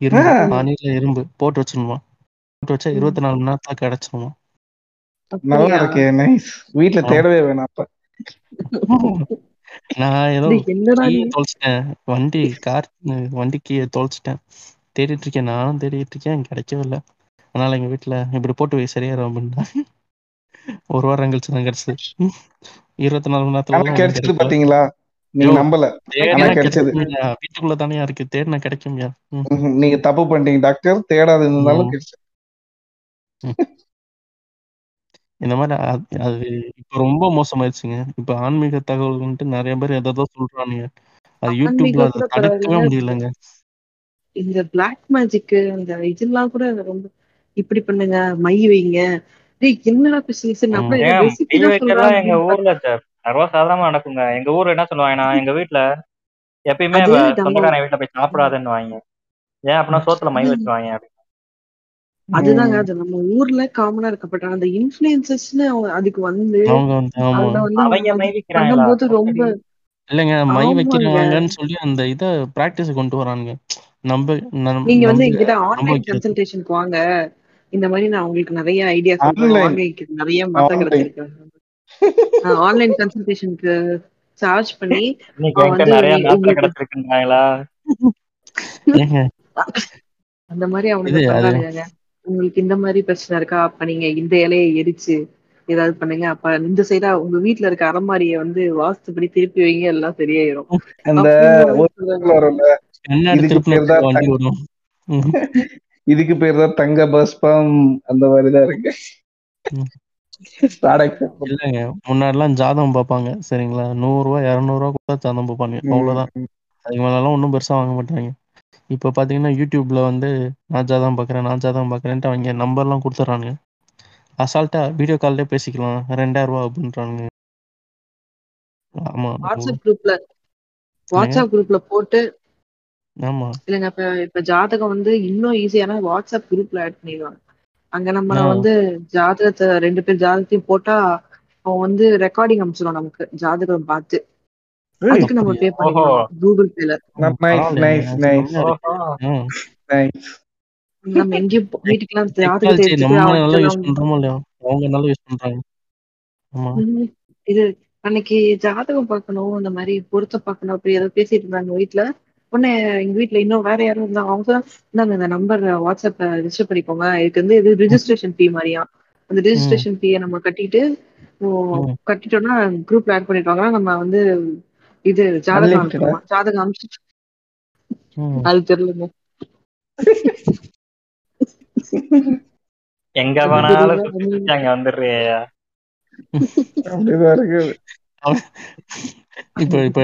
இரும்பு. ஆணியில இரும்பு போட்டு வச்சிடணுமா? போட்டு வச்சா. இருபத்தி நாலு மணி நேரத்துல கிடைச்சிருமா? நல்லா இருக்கே நைஸ் வீட்ல ஆமா. தேடவே வேணாம் அப்ப. நான் ஏதோ? தொலைச்சிட்டேன். வண்டி கார் வண்டி கீயை தொலைச்சிட்டேன். தேடிட்டு இருக்கேன். நானும் தேடிட்டு இருக்கேன். கிடைக்கவே இல்லை. அதனால எங்க வீட்டுல இப்படி போட்டு வை சரியாயிரும் அப்படின்ட்டா ஒரு வாரம் கழிச்சு தான் கிடைச்சது. இருபத்தி நாலு மணி நேரத்துல கிடைச்சது பாத்தீங்களா? நீங்க நம்பல. கிடைச்சது. வீட்டுக்குள்ள தானே இருக்கு. தேடினா கிடைக்கும்யா ம், ம்ஹும். நீங்க தப்பு பண்ணிட்டீங்க டாக்டர். தேடாது இருந்தாலும். கிடைச்சது இந்த மாதிரி அது அது இப்ப ரொம்ப மோசமாயிருச்சுங்க இப்ப ஆன்மீக தகவல்ன்ட்டு நிறைய பேர் எதோ சொல்றானுங்க. அது யூடியூப்ல ஆன்மீகம் அதை தடுக்கவே பரவாயில்லைங்க. முடியலங்க. இந்த பிளாக் மேஜிக் அந்த இதெல்லாம் கூட ரொம்ப இப்படி பண்ணுங்க மை வைங்க. டேய் என்னடா பேசுறீங்க சரி நான் ஆமா கூட ஏதோ ஏன் ரெசிபி மை தான் வைக்கிறதா சொல்றான் எங்க அப்படின்னு ஊர்ல ச- சர்வசாதாரணமா நடக்குங்க. எங்க ஊர்ல என்ன சொல்லுவாங்கன்னா எங்க வீட்டுல எப்பயுமே அது வ- நம்ம சொந்தக்காரங்க வீட்டுல போய் சாப்பிடாதுன்னு வாங்க. ஏன் அப்படின்னா சோத்துல மை அப்படின்னு. அதுதாங்க. அது நம்ம ஊர்ல காமனா இருக்கப்பட்ட அந்த இன்ஃபுளுசஸ்னு அதுக்கு வந்து பண்ணும்போது ரொம்ப இல்லைங்க மை ஆமாங்க. வைக்கிறவங்கன்னு சொல்லி அந்த இதை பிராக்டிஸ் கொண்டு வரானுங்க. நம்ப நம்- நீங்க வந்து நம்ப ஆன்லைன் கன்சல்டேஷனுக்கு வாங்க. இந்த மாதிரி நான் உங்களுக்கு நிறைய ஐடியா சொல்றேன் ஆன்லைன் வாங்க இங்க நிறைய மத்த ஆன்லைன் கிடைச்சிருக்கு. ஆன்லைன் கன்சல்டேஷனுக்கு சார்ஜ் பண்ணி நிறைய அந்த மாதிரி அவனுக்கு உங்களுக்கு இந்த மாதிரி பிரச்சனை இருக்கா? அப்ப நீங்க இந்த இலையை எரிச்சு ஏதாவது பண்ணுங்க. அப்ப இந்த சைடா உங்க வீட்ல இருக்க அலமாரிய வந்து வாஸ்துபடி திருப்பி வைங்க எல்லாம் சரியாயிரும். அந்த இதுக்கு பேர் தான் தங்க வரும் ம், இதுக்கு பேர் தான் தங்க பஸ்பம் அந்த மாதிரிதான் இருக்கு. இல்லைங்க. முன்னாடிலாம் ஜாதகம் பார்ப்பாங்க. சரிங்களா? நூறு ரூபா இருநூறு ரூபா கூட ஜாதகம் பார்ப்பாங்க அவ்வளவுதான். அதுக்கு மேலலாம் ஒன்றும் பெருசா வாங்க மாட்டாங்க. இப்போ பாத்தீங்கன்னா யூடியூப்ல வந்து நான் ஜாதகம் பார்க்குறேன் நான் ஜாதகம் பார்க்குறேன்ட்டு அவங்க நம்பர்லாம் கொடுத்துட்றானுங்க. அசால்ட்டா வீடியோ கால்லே பேசிக்கலாம் ரெண்டாயிரம் ரூபா அப்படின்றானுங்க ஆமா வாட்ஸ்அப் குரூப்ல வாட்ஸ்அப் குரூப்ல போட்டு ஆமா. இல்லைங்க இப்ப இப்ப ஜாதகம் வந்து இன்னும் ஈஸியான வாட்ஸ்அப் குரூப்ல ஆட் பண்ணிடுவாங்க. அங்க நம்ம வந்து ஜாதகத்தை ரெண்டு பேர் ஜாதகத்தையும் போட்டா அவன் வந்து ரெக்கார்டிங் அனுப்பிச்சிடும் நமக்கு ஜாதகம் பார்த்து. அதுக்கு நம்ம பே பண்ணிடணும் கூகுள் பேல நைஸ் நம்ம எங்கேயும் போ- வீட்டுக்கெல்லாம் ஜாதகத்தை டெக்னாலஜி எடுத்துட்டு நம்ம அவன்கிட்ட நல்லா யூஸ் எல்லாம் பண்றோமோ இல்லையோ? அவங்க நல்லா யூஸ் பண்றாங்க. ஆமா. ம், இது அன்னைக்கு ஜாதகம் பார்க்கணும் இந்த மாதிரி பொருத்த பார்க்கணும் அப்படி ஏதோ பேசிட்டு இருந்தாங்க வீட்ல. உடனே எங்க வீட்ல இன்னும் வேற யாரும் இருந்தாங்க. அவங்க தான் இந்த நம்பர் வாட்ஸ்அப்ல ரிஜிஸ்டர் பண்ணிக்கோங்க. இதுக்கு வந்து இது ரிஜிஸ்ட்ரேஷன் ஃபீ மாதிரியா? அந்த ரிஜிஸ்ட்ரேஷன் ஃபீயை நம்ம கட்டிட்டு கட்டிட்டோம்னா குரூப்ல ஆட் பண்ணிட்டோம்னா நம்ம வந்து இது ஜாதகம் ஜாதகம் அனுப்பிச்சு அது தெரியலங்க. எங்க வேணாலும் அங்க வந்துடுறியா? இப்ப இப்ப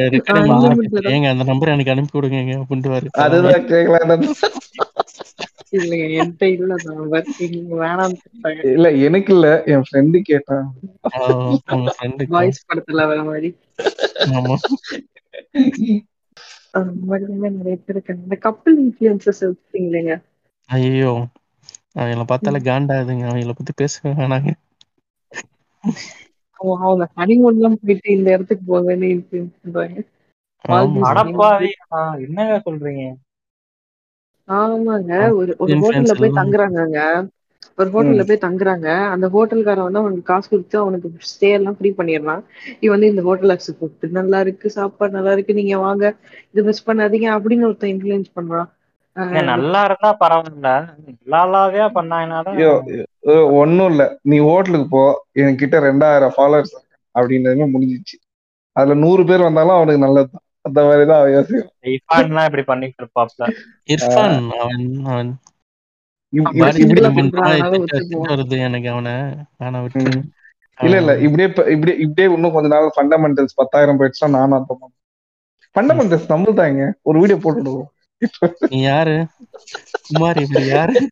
ஏங்க அந்த நம்பர் எனக்கு அனுப்பி விடுங்க அப்படின்ட்டு அதுதான் என்கிட்ட இல்ல எனக்கு இல்ல என் ஃப்ரெண்டு கேட்டான். வாய்ஸ் படத்துல வர மாதிரி. ஆமா. நிறைய பேர் இருக்காங்க. இந்த கப்பல் இன்ஃபுளுசஸ் ஐயோ அவங்கள பார்த்தாலே காண்டாதுங்க அவங்கள பத்தி பேசவே வேணாங்க. அவங்க அவங்க ஹனிமூன் எல்லாம் போயிட்டு இந்த இடத்துக்கு போங்கன்னு இன்ஃபுளுன்ஸ் பண்றாங்க என்னங்க சொல்றீங்க? ஆமாங்க. ஒரு ஒரு ஹோட்டல்ல போய் தங்குறாங்கங்க. ஒரு ஹோட்டல்ல போய் தங்குறாங்க. அந்த ஹோட்டல்காரன் வந்து அவனுக்கு காசு கொடுத்து அவனுக்கு ஸ்டே எல்லாம் ஃப்ரீ பண்ணிடுறான். இவன் வந்து இந்த ஹோட்டல் ஃபுட் நல்லா இருக்கு சாப்பாடு நல்லா இருக்கு நீங்க வாங்க. இது மிஸ் பண்ணாதீங்க அப்படின்னு ஒருத்தன் இன்ஃபுளுன்ஸ் பண்றான். நல்லா இருந்தா பரவாயில்ல. நல்லாவே ஐயோ, ஒண்ணும் இல்ல. நீ ஹோட்டலுக்கு போ. என்கிட்ட ரெண்டாயிரம் ஃபாலோவர்ஸ் அப்படின்றது முடிஞ்சிச்சு. அதுல நூறு பேர் வந்தாலும் அவனுக்கு நல்லதுதான் அந்த மாதிரிதான் அவன் இப்படி பண்ணிட்டு இருப்பாப்ல. இர்ஃபான் எனக்கு அவனை. ஆனா விட்டு. ம். இல்ல இல்ல இப்படியே இப்ப- இப்படியே இப்படியே இன்னும் கொஞ்ச நாள் ஃபண்டமெண்டல்ஸ் பத்தாயிரம் போயிடுச்சுன்னா நானும் அந்த ஃபண்டமெண்டல்ஸ் நம்மள்தாங்க ஒரு வீடியோ போட்டுடுவோம். நீ யாரு? குமார் இப்படி யாரு?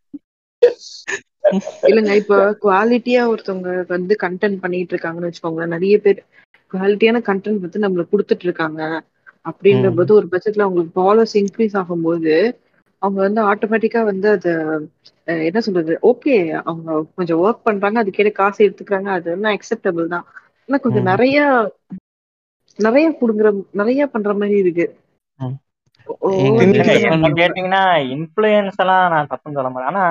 இல்லங்க இப்ப குவாலிட்டியா ஒருத்தவங்க வந்து கண்டென்ட் பண்ணிட்டு இருக்காங்கன்னு வச்சுக்கோங்களேன். நிறைய பேர் குவாலிட்டியான கண்டென்ட் வந்து நம்மளுக்கு கொடுத்துட்டு இருக்காங்க. அப்படின்ற. போது ஒரு பட்சத்துல அவங்களுக்கு ஃபாலோஸ் இன்க்ரீஸ் ஆகும்போது அவங்க வந்து ஆட்டோமேட்டிக்கா வந்து அத என்ன சொல்றது ஓகே அவங்க கொஞ்சம் ஒர்க் பண்றாங்க அதுக்கேற்ற காசு எடுத்துக்கிறாங்க அது வந்து அக்செப்டபிள் தான். ஆனா கொஞ்சம். நிறைய நிறைய குடுக்குற நிறைய பண்ற மாதிரி இருக்கு. என்ன. கேட்டீங்கன்னா இன்ஃபுளுயன்ஸ் எல்லாம் நான் தப்புன்னு சொல்ல மாட்டேன். ஆனா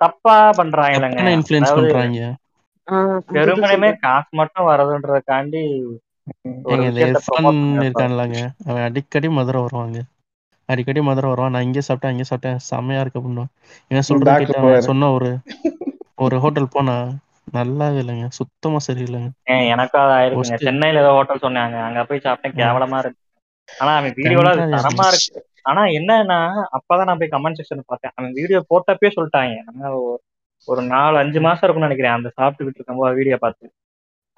தப்பா பண்றாங்க இல்லைங்க அதாவது பண்றாங்க. சொல்றேன். காசு மட்டும் வரதுன்றதுக்காண்டி பண்ணிருப்பாங்க இருக்கான்லங்க. அவன் அடிக்கடி மதுரை வருவாங்க. அடிக்கடி மதுரை வருவான். நான் இங்கே சாப்பிட்டேன் அங்கே சாப்பிட்டேன். செம்மையா இருக்கு அப்படின்னுவான். இவன் சொல்றது சொன்ன ஒரு ஒரு ஹோட்டல் போனா நல்லாவே இல்லைங்க. சுத்தமா சரியில்லைங்க. ஆயிருக்குங்க. Worst. சென்னையில ஏதோ ஹோட்டல் சொன்னாங்க. அங்க போய் சாப்பிட்டேன். கேவலமா இருக்கு. ஆனா அவன் வீடியோல தரமா. இருக்கு. ஆனா என்னன்னா அப்பதான் நான் போய் கமெண்ட் செக்ஷன் பார்த்தேன். அவன் வீடியோ போட்டப்பே சொல்லிட்டாங்க. நம்ம ஒரு- ஒரு நாலு அஞ்சு மாசம் இருக்கும்னு நினைக்கிறேன். அந்த சாப்பிட்டுக்கிட்டு இருக்கும்போது வீடியோ பார்த்து.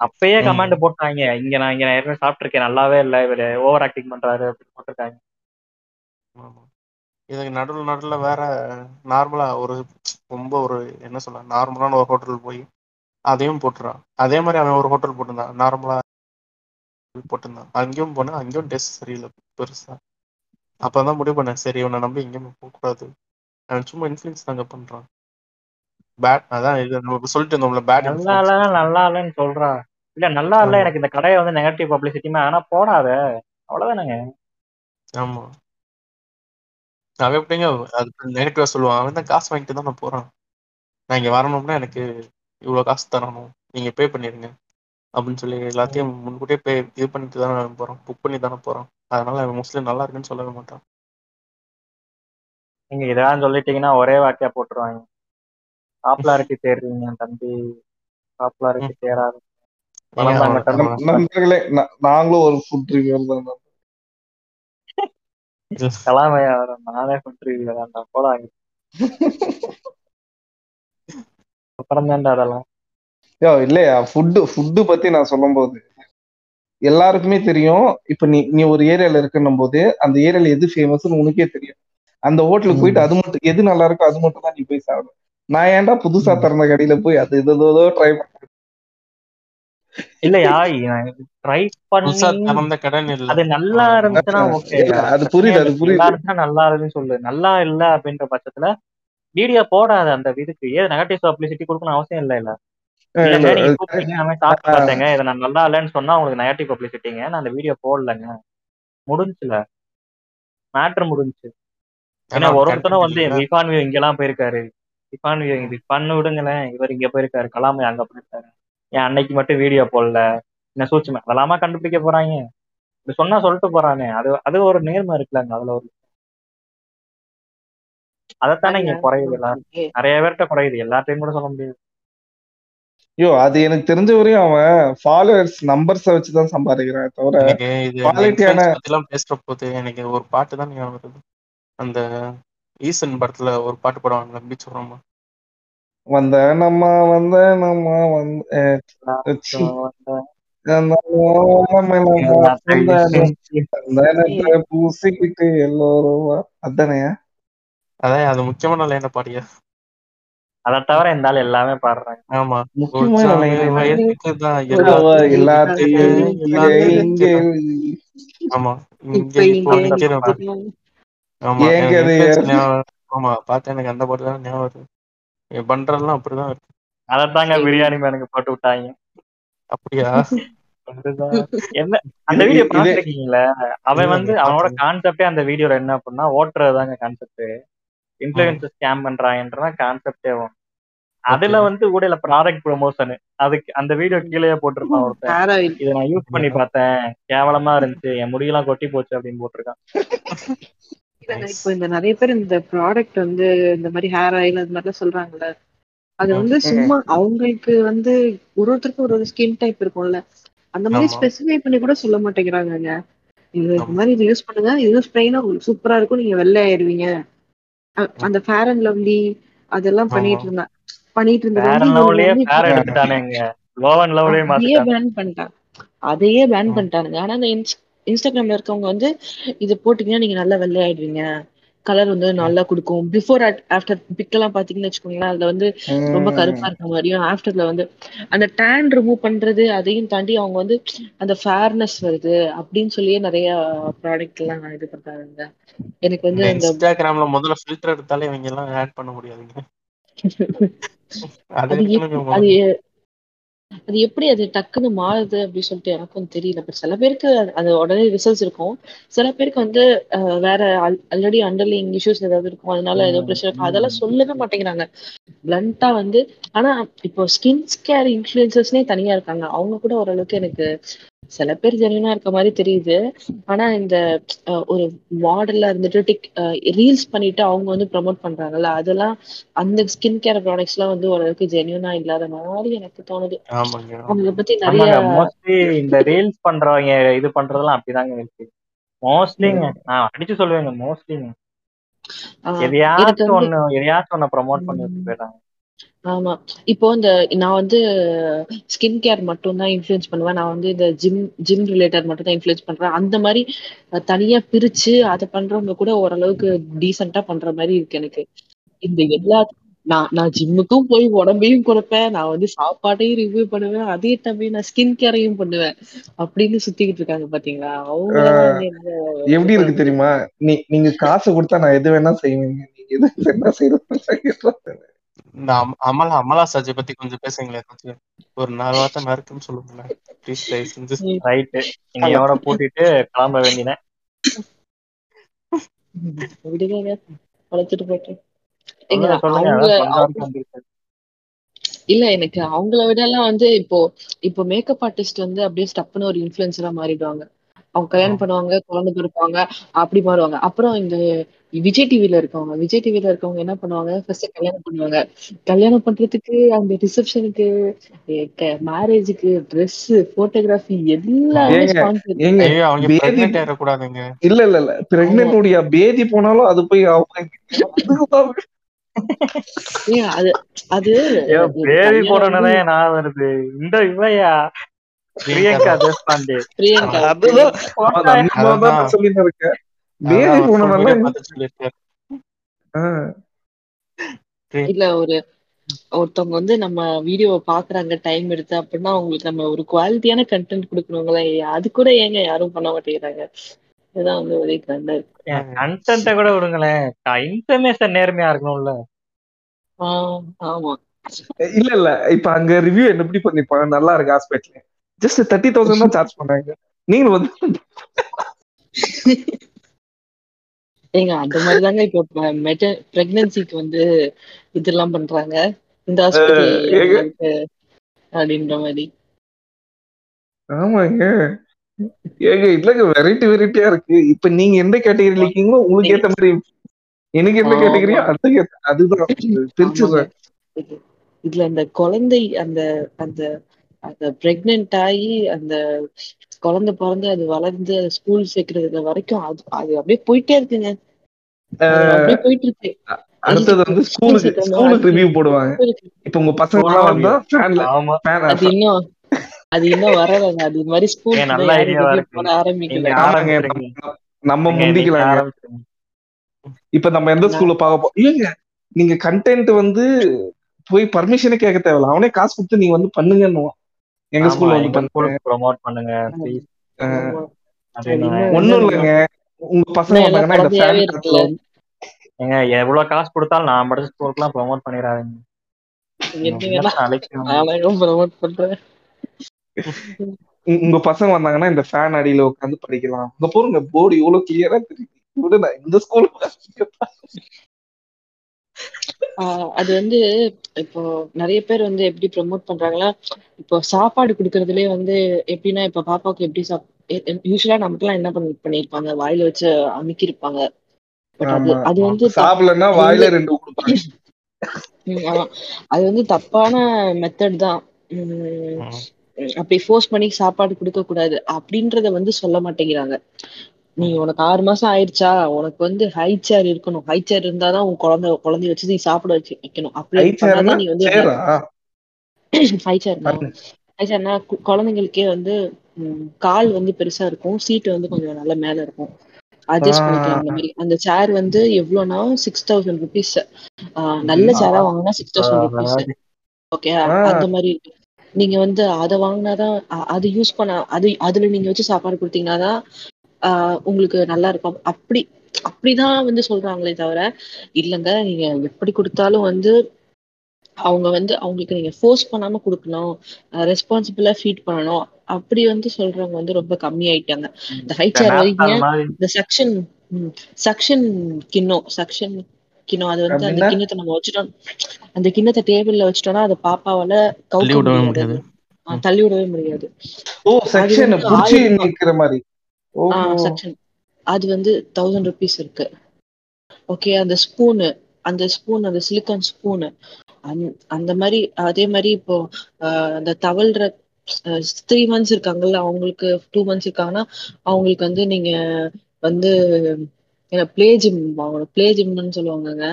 அப்பயே. கமெண்ட் போட்டாங்க. இங்க நான் இங்க நான் ஏற்கனவே சாப்பிட்டிருக்கேன். நல்லாவே இல்ல இவரு. ஓவர் ஆக்டிங் பண்றாரு அப்படின்னு போட்டிருக்காங்க. இதுக்கு நடுவுல நடுவுல வேற நார்மலா ஒரு ரொம்ப ஒரு என்ன சொல்ல நார்மலான ஒரு ஹோட்டல் போய் அதையும் போட்டுறான். அதே மாதிரி அவன் ஒரு ஹோட்டல் போட்டிருந்தான். நார்மலா போட்டிருந்தான். அங்கேயும் போனேன். அங்கேயும் டேஸ்ட் சரியில்லை பெருசா. அப்பதான் முடிவு பண்ணேன். சரி இவனை நம்பி எங்கேயும் போகக்கூடாது. அவன் சும்மா இன்ஃபுளுன்ஸ் தாங்க பண்றான். பேட் அதான் இது நம்ம சொல்லிட்டு இருந்தோம்ல பேட் நல்லா இல்ல நல்லா இல்லன்னு சொல்றா. இல்ல நல்லா இல்ல. எனக்கு இந்த கடையை வந்து நெகட்டிவ் பப்ளிசிட்டிமா ஆனா போடாத. அவ்வளவுதானங்க. ஆமா. அவன் எப்படிங்க அது நெகட்டிவா சொல்லுவான். அவன் தான் காசு வாங்கிட்டு தான் நான் போறான். நான் இங்க வரணும்னா எனக்கு இவ்வளவு காசு தரணும். நீங்க பே பண்ணிருங்க. அப்படின்னு சொல்லி எல்லாத்தையும் முன்கூட்டியே பே இது பண்ணிட்டு தானே போறோம் புக் பண்ணி தானே போறோம் அதனால அவன் மோஸ்ட்லி நல்லா இருக்குன்னு சொல்லவே மாட்டான். நீங்க இதெல்லாம் சொல்லிட்டீங்கன்னா ஒரே வாக்கியா போட்டுருவாங்க. பாப்புலாரிட்டி தேடுறீங்க தம்பி. பாப்புலாரிட்டி தேடாது நண்பர்களே நா- நாங்களும் ஒரு ஃபுட் ரிவ்யூர் தான் கலாமையா நானே பண்றீங்க வேண்டாம் போடாங்க அப்புறம் தான்டா அதெல்லாம். யோ இல்லையா? ஃபுட்டு ஃபுட்டு பத்தி நான் சொல்லும்போது எல்லாருக்குமே தெரியும். இப்ப நீ நீ ஒரு ஏரியால இருக்குன்னும் போது அந்த ஏரியால எது ஃபேமஸ்னு உனக்கே தெரியும். அந்த ஹோட்டலுக்கு போயிட்டு அது மட்டும் எது நல்லா இருக்கோ அது மட்டும் தான் நீ போய் சாப்பிடும் நான் ஏன்டா புதுசா திறந்த கடையில போய் அது ஏதோ ட்ரை இல்லையா? ட்ரை பண்ணி திறந்த கடன் இல்ல. அது நல்லா. இருந்துச்சுன்னா ஓகே அது புரியுது அது நல்லா புரியுது நல்லா இருக்குன்னு சொல்லு. நல்லா இல்ல அப்படின்ற பட்சத்துல வீடியோ போடாத அந்த இதுக்கு. ஏது நெகட்டிவ் பப்ளிசிட்டி கொடுக்கணும் அவசியம் இல்ல இல்ல. பார்த்தேங்க இதை நான் நல்லா இல்லைன்னு சொன்னா உங்களுக்கு நெகட்டிவ் பப்ளிசிட்டிங்க நான் அந்த வீடியோ போடலங்க. முடிஞ்சுல. மேட்ரு முடிஞ்சுச்சு. ஏன்னா ஒருத்தனும் வந்து இல்ல. விஃபான் வியூ இங்கெல்லாம் போயிருக்காரு. விஃபான் வியூ விஃபான் விடுங்களேன் இவர் இங்க போயிருக்காரு. கலாமை அங்க போயிருக்காரு. ஏன் அன்னைக்கு மட்டும் வீடியோ போடல. என்ன சூழ்ச்சி அதெல்லாமா கண்டுபிடிக்க போறாங்க? இப்படி சொன்னா சொல்லிட்டு போறானே. அது அது ஒரு நேர்மை இருக்குல்லங்க அதுல ஒரு அதைத்தானே இங்க குறையுது நிறைய பேர்கிட்ட குறையுது. எல்லாத்தையும் கூட சொல்ல முடியாது. ஐயோ அது எனக்கு தெரிஞ்ச வரையும் அவன் ஃபாலோவர்ஸ் நம்பர்ஸ வச்சுதான் சம்பாதிக்கிறான் தவிர எனக்கு இது Quality ஆன- பத்தி எல்லாம் பேசுற போது எனக்கு ஒரு பாட்டு தான் ஞாபகம் வருது. அந்த ஈசன் படத்துல ஒரு பாட்டு பாடுவாங்க பீச் வரோமா வந்த நம்ம வந்த பூசிக்கிட்டு எல்லோரும் வா. அதானே? அது முக்கியமான லைனை பாடியா அதை தவிர இந்த ஆள் எல்லாமே பாடுறாங்க. ஆமா. ஆமா ஆமா ஆமா பார்த்தா எனக்கு அந்த பாட்டு தான் ஞாபகம் பண்றதெல்லாம் அப்படிதான் இருக்கு. அதைத்தாங்க பிரியாணி மேனுக்கு போட்டு விட்டாங்க. அப்படியா? என்ன அந்த வீடியோ பாத்துருக்கீங்களா அவன் வந்து அவனோட. கான்செப்டே அந்த வீடியோல என்ன அப்படின்னா ஓட்டுறதுதாங்க கான்செப்ட் இன்ஃபுளுசர் ஸ்கேம் பண்றாங்கன்றதான் கான்செப்டே அதுல வந்து ஊடையில ப்ராடக்ட் ப்ரொமோஷன் அதுக்கு அந்த வீடியோ கீழே போட்டிருப்பான் ஒருத்தன். இதை நான் யூஸ் பண்ணி பார்த்தேன். கேவலமா இருந்துச்சு. என் முடியெல்லாம் கொட்டி போச்சு அப்படின்னு போட்டிருக்கான். இப்போ இந்த நிறைய பேர் இந்த ப்ராடக்ட் வந்து இந்த மாதிரி ஹேர் ஆயில் அது மாதிரிலாம் சொல்றாங்கல்ல அது வந்து சும்மா அவங்களுக்கு வந்து ஒரு ஒருத்தருக்கும் ஒரு ஒரு ஸ்கின் டைப் இருக்கும்ல. அந்த மாதிரி. ஸ்பெசிஃபை பண்ணி கூட சொல்ல மாட்டேங்கிறாங்கங்க. இது இந்த. மாதிரி இது யூஸ் பண்ணுங்க. இது ஸ்ப்ரெயினா உங்களுக்கு சூப்பரா இருக்கும். நீங்க வெள்ளை ஆயிடுவீங்க அ- அந்த ஃபேர் அண்ட் லவ்லி அதெல்லாம். பண்ணிட்டு இருந்தா பண்ணிட்டு லெவலே அதையே பேன் பண்ணிட்டாங்க. அதையே பேன். பண்ணிட்டானுங்க. ஆனா அந்த இன்ஸ்டாகிராம்ல இருக்கவங்க வந்து இது போட்டீங்கன்னா நீங்க நல்லா வெள்ளை ஆயிடுவீங்க கலர் வந்து நல்லா கொடுக்கும். பிஃபோர் ஆஃப்டர் பிக் எல்லாம் பாத்தீங்கன்னு வச்சுக்கோங்களேன் அதுல வந்து ரொம்ப கருப்பா இருக்க மாதிரியும் ஆஃப்டர்ல வந்து அந்த டேன் ரிமூவ் பண்றது அதையும் தாண்டி அவங்க வந்து அந்த ஃபேர்னஸ் வருது அப்படின்னு சொல்லியே நிறைய ப்ராடக்ட் எல்லாம் இது பண்றாங்க. எனக்கு வந்து அந்த இன்ஸ்டாகிராம்ல முதல்ல ஃபில்டர் எடுத்தாலே இவங்க எல்லாம் ஆட் பண்ண முடியாதுங்க. அது அது எப்படி அது டக்குன்னு மாறுது அப்படின்னு சொல்லிட்டு எனக்கும் தெரியல. பட் சில பேருக்கு அது- உடனே ரிசல்ட்ஸ் இருக்கும். சில பேருக்கு வந்து வேற ஆல்ரெடி அண்டர்லிங் இஷ்யூஸ் ஏதாவது இருக்கும். அதனால ஏதோ பிரச்சனை இருக்கும் அதெல்லாம் சொல்லவே மாட்டேங்கிறாங்க. பிளண்டா வந்து ஆனா இப்போ ஸ்கின் கேர் இன்ஃபுளுசர்ஸ்னே தனியா இருக்காங்க. அவங்க கூட ஓரளவுக்கு எனக்கு சில பேர் ஜென்யூனா இருக்க மாதிரி தெரியுது. ஆனா இந்த ஒரு மாடல்ல இருந்துட்டு டிக் ரீல்ஸ் பண்ணிட்டு அவங்க வந்து ப்ரோமோட் பண்றாங்கல்ல அதெல்லாம் அந்த ஸ்கின் கேர் ப்ராடக்ட்ஸ் எல்லாம் வந்து ஓரளவுக்கு ஜென்யூனா இல்லாத மாதிரி எனக்கு தோணுது. அவங்க பத்தி நிறைய மோஸ்ட்லி இந்த ரீல்ஸ் பண்றவங்க இது பண்றதெல்லாம் அப்படிதாங்க இருக்கு. மோஸ்ட்லிங்க நான் அடிச்சு சொல்லுவேங்க மோஸ்ட்லிங்க எனக்கு எதையாச்சும் ஒண்ணு எதையாச்சும் ஒண்ணு ப்ரோமோட் பண்ணி உம், வச்சு போயிட்டாங்க ஆமா. இப்போ இந்த நான் வந்து ஸ்கின் கேர் மட்டும் தான் இன்ஃப்ளூயன்ஸ் பண்ணுவேன். நான் வந்து இந்த ஜிம் ஜிம் ரிலேட்டட் மட்டும் தான் இன்ஃப்ளூயன்ஸ் பண்றேன். அந்த மாதிரி தனியா பிரிச்சு அதை பண்றவங்க கூட ஓரளவுக்கு டீசெண்டா பண்ற மாதிரி இருக்கு எனக்கு. இந்த எல்லா நான் நான் ஜிம்முக்கும் போய் உடம்பையும் குறைப்பேன் நான் வந்து சாப்பாட்டையும் ரிவ்யூ பண்ணுவேன். அதே டைம் நான் ஸ்கின் கேரையும் பண்ணுவேன். அப்படின்னு சுத்திக்கிட்டு இருக்காங்க பாத்தீங்களா? அவங்க எப்படி இருக்கு தெரியுமா? நீ நீங்க காசு கொடுத்தா நான் எது வேணா செய்வேங்க நீங்க எது வேணா செய்யணும் இந்த அம்- அமலா அமலா சாஜி பத்தி கொஞ்சம் பேசுங்களேன் கொஞ்சம் ஒரு நாலு வார்த்தை நறுக்குன்னு சொல்லுங்களேன். ப்ளீஸ் தயவு செஞ்சு. ரைட்டு இன்னையோட பூட்டிட்டு கிளம்ப வேண்டினேன் வளர்த்துட்டு வந்திருக்கேன் இல்ல எனக்கு அவங்கள விட எல்லாம் வந்து இப்போ இப்போ மேக்கப் ஆர்டிஸ்ட் வந்து அப்படியே ஸ்டப்னு ஒரு இன்ஃபுளுசரா மாறிடுவாங்க. அவங்க கல்யாணம் பண்ணுவாங்க குழந்தை பிறப்பாங்க அப்படி மாறுவாங்க. அப்புறம் இந்த விஜய் டிவில இருக்கவங்க விஜய் டிவில இருக்கவங்க என்ன பண்ணுவாங்க? ஃபர்ஸ்ட் கல்யாணம் பண்ணுவாங்க. கல்யாணம் பண்றதுக்கு அந்த ரிசப்ஷனுக்கு மேரேஜுக்கு ட்ரெஸ் போட்டோகிராஃபி எல்லாமே பேதி இல்ல இல்ல இல்ல. பிரெக்னென்ட் உடைய பேதி போனாலும் அது போய் அவங்க அது அது வந்து போடணும்னே நான் வருது. இந்த இவையா? பிரியங்கா தேஷ்பாண்டே. பிரியங்கா. அதுதான் சொல்லிட்டு இருக்கேன் இல்ல ஒரு ஒருத்தவங்க வந்து நம்ம வீடியோவை பாக்குறாங்க டைம் எடுத்து அப்படின்னா அவங்களுக்கு நம்ம ஒரு குவாலிட்டியான கண்டென்ட் கொடுக்கணுங்களே அது கூட ஏங்க யாரும் பண்ண மாட்டேங்கிறாங்க? இதுதான் வந்து ஒரே கண்டா இருக்கு. கண்டென்ட்டை கூட விடுங்களேன். இன்ஃபர்மேஷன் நேர்மையா இருக்கணும்ல. ஆஹ் ஆமா. இல்ல இல்ல. இப்ப அங்க ரிவ்யூ என்ன எப்படி பண்ணிருப்பாங்க? நல்லா இருக்கு ஹாஸ்பிட்டல் ஜஸ்ட் தேர்ட்டி தௌசண்ட் தான் சார்ஜ் பண்ணாங்க நீங்க வந்து ஏங்க அந்த மாதிரி தாங்க இப்போ பிரெக்னன்சிக்கு வந்து இதெல்லாம் பண்றாங்க. இந்த ஹாஸ்பிட்டல் அப்படின்ற மாதிரி. ஆமாங்க. ஏங்க இல்லங்க வெரைட்டி வெரைட்டியா இருக்கு. இப்ப நீங்க எந்த கேட்டகரியில இருக்கீங்களோ உங்களுக்கு ஏத்த மாதிரி எனக்கு என்ன கேட்டகரியோ அதுதான். பிரிச்சிடுறேன். இது- இதுல அந்த குழந்தை அந்த அந்த அந்த பிரெக்னென்ட் ஆகி அந்த குழந்தை பிறந்து அது வளர்ந்து ஸ்கூல் சேர்க்கறது வரைக்கும் அது அது அப்படியே போயிட்டே இருக்குங்க. அது அப்படியே போயிட்டு இருக்கு அடுத்தது வந்து ஸ்கூல் ஸ்கூலுக்கு ஸ்கூலுக்கு ரிவ்யூ போடுவாங்க. இப்ப உங்க பசங்க ஸ்கூல் எல்லாம் வந்தா ஃபேன்ல ஆமா. ஃபேன் அது இன்னும் அது இன்னும் வரலங்க. அது மாதிரி ஏ ஸ்கூலுக்கு நல்ல போட ஆரம்பிக்கல. நம்ம ஆரம்பிச்சிருங்க இப்ப நம்ம எந்த ஸ்கூல்ல பார்க்க போறோம் இல்லங்க. நீங்க கண்டென்ட் வந்து போய் பர்மிஷனே கேட்க தேவையில்ல. அவனே காசு கொடுத்து நீங்க வந்து பண்ணுங்கன்னுவான். எங்க ஸ்கூல்ல வந்து ஸ்கூலுக்கு ப்ரோமோட் பண்ணுங்க ப்ளீஸ் ஒண்ணும் இல்லைங்க. உங்க பசங்க வந்தாங்கன்னா இந்த ஃபேன் ஏங்க எவ்வளவு காசு கொடுத்தாலும் நான் படிச்ச ஸ்கூலுக்குலாம் ப்ரோமோட் பண்றேன். உங்க உங்க பசங்க வந்தாங்கன்னா இந்த ஃபேன் அடியில உட்காந்து படிக்கலாம். அங்க போறங்க போர்டு இவ்வளவு கிளியரா தெரியுது. இந்த ஸ்கூல் ஆஹ் அது வந்து இப்போ நிறைய பேர் வந்து எப்படி ப்ரமோட் பண்றாங்களா? இப்போ சாப்பாடு கொடுக்கறதுலயே வந்து எப்படின்னா இப்ப பாப்பாவுக்கு எப்படி சாப் யூஸ்வலா நமக்குலாம் என்ன பண்ணி பண்ணிருப்பாங்க வாயில வச்சு அமுக்கிருப்பாங்க பட் அது வந்து சாப்பிடலன்னா வாயில ரெண்டு ஆமா. அது வந்து தப்பான மெத்தட் தான். அப்படி ஃபோர்ஸ் பண்ணி சாப்பாடு கொடுக்க கூடாது அப்படின்றத வந்து சொல்ல மாட்டேங்கிறாங்க. நீ. உனக்கு ஆறு மாசம் ஆயிடுச்சா உனக்கு வந்து ஹை சேர் இருக்கணும். ஹை சேர் இருந்தாதான் உன் குழந்தை குழந்தைய வச்சு நீ சாப்பிட வச்சு வைக்கணும். அப்படி நீ வந்து ஹை சேர்னா ஹை சேர்னா குழந்தைங்களுக்கே வந்து கால் வந்து பெருசா இருக்கும். சீட் வந்து கொஞ்சம் நல்ல மேல இருக்கும். அட்ஜஸ்ட் பண்ணிக்கலாம் அந்த மாதிரி. அந்த சேர் வந்து எவ்வளோனா சிக்ஸ் தௌசண்ட் ருபீஸ் நல்ல சேரா வாங்கினா சிக்ஸ் தௌசண்ட் ருபீஸ் ஓகே அந்த மாதிரி இருக்கு. நீங்க வந்து அதை வாங்கினாதான் அது யூஸ் பண்ண அது அதுல நீங்க வச்சு சாப்பாடு கொடுத்தீங்கன்னாதான் ஆஹ் உங்களுக்கு நல்லா இருக்கும். அப்படி அப்படிதான் வந்து சொல்றாங்களே தவிர இல்லைங்க நீங்க எப்படி கொடுத்தாலும் வந்து அவங்க வந்து அவங்களுக்கு நீங்க ஃபோர்ஸ் பண்ணாம கொடுக்கணும் ரெஸ்பான்சிபிளா ஃபீட் பண்ணணும் அப்படி வந்து சொல்றவங்க வந்து ரொம்ப கம்மி ஆயிட்டாங்க. இந்த ஹை சேர் மாதிரி இந்த சக்ஷன் சக்ஷன் கிண்ணம் சக்ஷன் கிண்ணம் அது வந்து அந்த? கிண்ணத்தை நம்ம வச்சுட்டோம் அந்த கிண்ணத்தை டேபிள்ல வச்சுட்டோம்னா அது பாப்பாவால கவுக்க விடவே முடியாது. தள்ளி விடவே முடியாது. ஓ செக்ஷன் புடிச்சு நிக்கிற மாதிரி. செக்ஷன் அது வந்து தௌசண்ட் ருபீஸ் இருக்கு. ஓகே அந்த ஸ்பூனு அந்த ஸ்பூன் அந்த சிலிக்கான் ஸ்பூனு அந்த மாதிரி அதே மாதிரி இப்போ ஆஹ் அந்த தவழ்ற த்ரீ மந்த்ஸ் இருக்காங்கல்ல அவங்களுக்கு டூ மந்த்ஸ் இருக்காங்கன்னா அவங்களுக்கு வந்து நீங்க வந்து பிளே ஜிம் வாங்கணும். பிளே ஜிம்னு சொல்லுவாங்கங்க.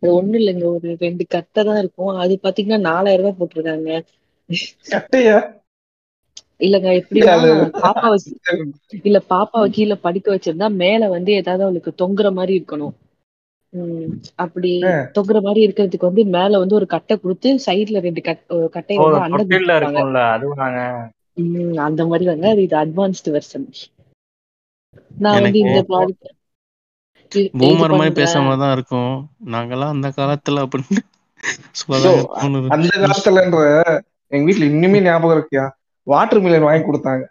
அது ஒண்ணும் இல்லைங்க. ஒரு ரெண்டு கட்டை தான் இருக்கும். அது பாத்தீங்கன்னா நாலாயிரம் ரூபாய் போட்டிருக்காங்க. கட்டையா? இல்லங்க எப்படின்னா அது பாப்பா வச்சு இல்ல பாப்பாவை கீழே படிக்க வச்சிருந்தா மேல வந்து ஏதாவது அவளுக்கு தொங்குற மாதிரி இருக்கணும். உம் அப்படி. தொங்குற மாதிரி இருக்கிறதுக்கு வந்து மேல வந்து ஒரு கட்டை கொடுத்து சைடுல ரெண்டு கட் ஒரு கட்டையை ஓ வந்து அண்டை தொட்டில்ல கொடுத்துருப்பாங்க இருக்கும்ல அதுவும் நாங்க. உம் அந்த மாதிரி தாங்க அது இது அட்வான்ஸ்டு வெர்ஷன் நான் வந்து இந்த ப்ராடக்ட் பூமர் மாதிரி பேசாம தான் இருக்கும். நாங்கெல்லாம் அந்த காலத்துல அப்படின்னு அந்த காலத்துலன்ற எங்க வீட்ல இன்னுமே ஞாபகம் இருக்கியா? வாட்டர் மிலன் வாங்கி கொடுத்தாங்க.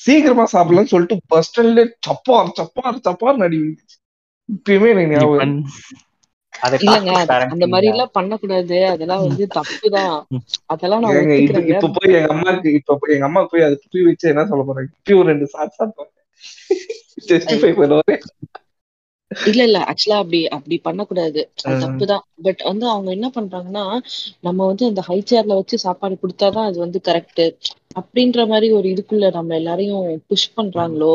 சீக்கிரமா சாப்பிடலாம்னு சொல்லிட்டு பஸ் ஸ்டாண்ட்ல சப்பார் சப்பார் சப்பார் நடி. இப்பயுமே எனக்கு ஞாபகம் அந்த மாதிரி. எல்லாம் பண்ணக்கூடாது. அதெல்லாம் வந்து தப்புதான். அதெல்லாம் இப்ப போய் எங்க அம்மாக்கு இப்ப போய் எங்க அம்மா போய் அது துப்பி வச்சு என்ன சொல்ல போறாங்க? இப்பயும் ரெண்டு சாட் சாப்பிடுவாங்க. ஜஸ்டிஃபை பண்ணுவாங்க இல்ல இல்ல. ஆக்சுவலா அப்படி அப்படி பண்ணக்கூடாது. தப்புதான். பட் வந்து அவங்க என்ன பண்றாங்கன்னா நம்ம வந்து அந்த ஹை சேர்ல வச்சு சாப்பாடு கொடுத்தாதான் அது வந்து கரெக்ட் அப்படின்ற மாதிரி ஒரு இதுக்குள்ள நம்ம எல்லாரையும் புஷ் பண்றாங்களோ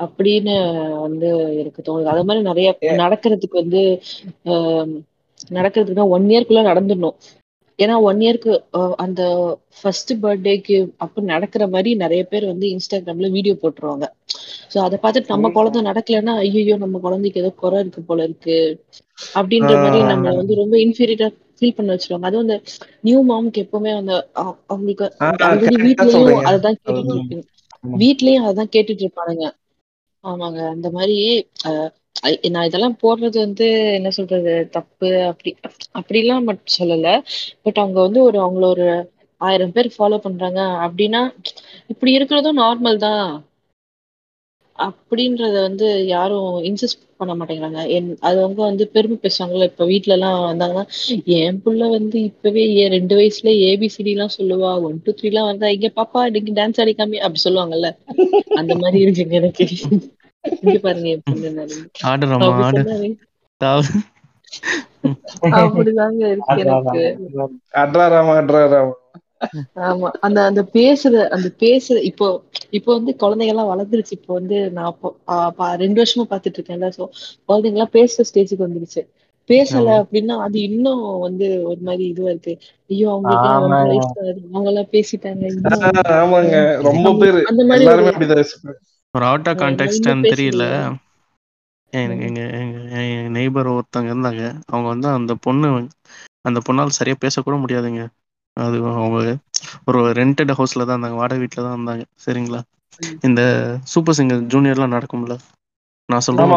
அப்படின்னு வந்து எனக்கு தோணுது. அது மாதிரி நிறைய நடக்கிறதுக்கு வந்து ஆஹ் நடக்கிறதுக்கு ஒன் இயர்க்குள்ள நடந்துடணும். ஏன்னா ஒன் இயர்க்கு அந்த ஃபர்ஸ்ட் பர்த்டேக்கு அப்ப நடக்கிற மாதிரி நிறைய பேர் வந்து இன்ஸ்டாகிராம்ல வீடியோ போட்டுருவாங்க. சோ அதை பார்த்துட்டு நம்ம குழந்தை நடக்கலைன்னா ஐயோ நம்ம குழந்தைக்கு ஏதோ குறை இருக்கு போல இருக்கு. அப்படின்ற மாதிரி ஆஹ் நம்மள வந்து ரொம்ப இன்ஃபீரியரா ஃபீல் பண்ண வச்சிருவாங்க. அதுவும் அந்த நியூ மாம்க்கு எப்பவுமே அந்த அவங்களுக்கு ஆல்ரெடி வீட்லயும் அதுதான் கேட்டுட்டு. இருப்பீங்க. வீட்லயும் அதான் கேட்டுட்டு இருப்பானுங்க. ஆமாங்க. அந்த மாதிரி நான் இதெல்லாம் போடுறது வந்து என்ன சொல்றது தப்பு அப்படி அப்படிலாம் மட்டும் சொல்லல. பட் அவங்க வந்து ஒரு அவங்கள ஒரு ஆயிரம் பேர் ஃபாலோ பண்றாங்க. அப்படின்னா இப்படி இருக்கிறதும் நார்மல் தான். அப்படின்றத வந்து யாரும் இன்சிஸ்ட் பண்ண மாட்டேங்கிறாங்க. என் அது அவங்க வந்து பெருமை பேசுவாங்கல்ல இப்ப வீட்ல எல்லாம் வந்தாங்கன்னா என் புள்ள வந்து இப்பவே ஏ ரெண்டு வயசுல ஏபிசிடி எல்லாம் சொல்லுவா. ஒன் டூ த்ரீ எல்லாம் வந்தா இங்க பாப்பா இன்னைக்கு டான்ஸ் ஆடிக்காமி அப்படி சொல்லுவாங்கல்ல. அந்த மாதிரி இருக்குங்க எனக்கு. இங்க பாருங்க. அப்படிதாங்க இருக்கு எனக்கு. ஆமா. அந்த அந்த பேசுற அந்த பேசுற இப்போ இப்போ வந்து குழந்தைங்க எல்லாம் வளர்ந்துருச்சு. இப்போ வந்து நான் ரெண்டு வருஷமா பாத்துட்டு இருக்கேன்ல சோ குழந்தைங்க எல்லாம் பேசுற ஸ்டேஜுக்கு வந்துருச்சு. பேசல. அப்படின்னா அது இன்னும் வந்து ஒரு மாதிரி இதுவா இருக்கு. ஐயோ அவங்களுக்கு ஆகுது. அவங்க எல்லாம் பேசிட்டாங்க ஆமாங்க. ரொம்ப அந்த- பேரு அந்த மாதிரி ஒரு அவுட் ஆஃப் கான்டெக்ட் தெரியல. எனக்கு எங்க எங்க நெய்பர் ஒருத்தவங்க இருந்தாங்க. அவங்க வந்து அந்த பொண்ணு அந்த பொண்ணால் சரியா பேசக்கூட முடியாதுங்க. அது அவங்க ஒரு ரெண்டட் ஹவுஸ்ல தான் இருந்தாங்க. வாடகை வீட்டில் தான் இருந்தாங்க. சரிங்களா. இந்த சூப்பர் சிங்கர் ஜூனியர்லாம் நடக்கும்ல? நான் சொல்றேன்.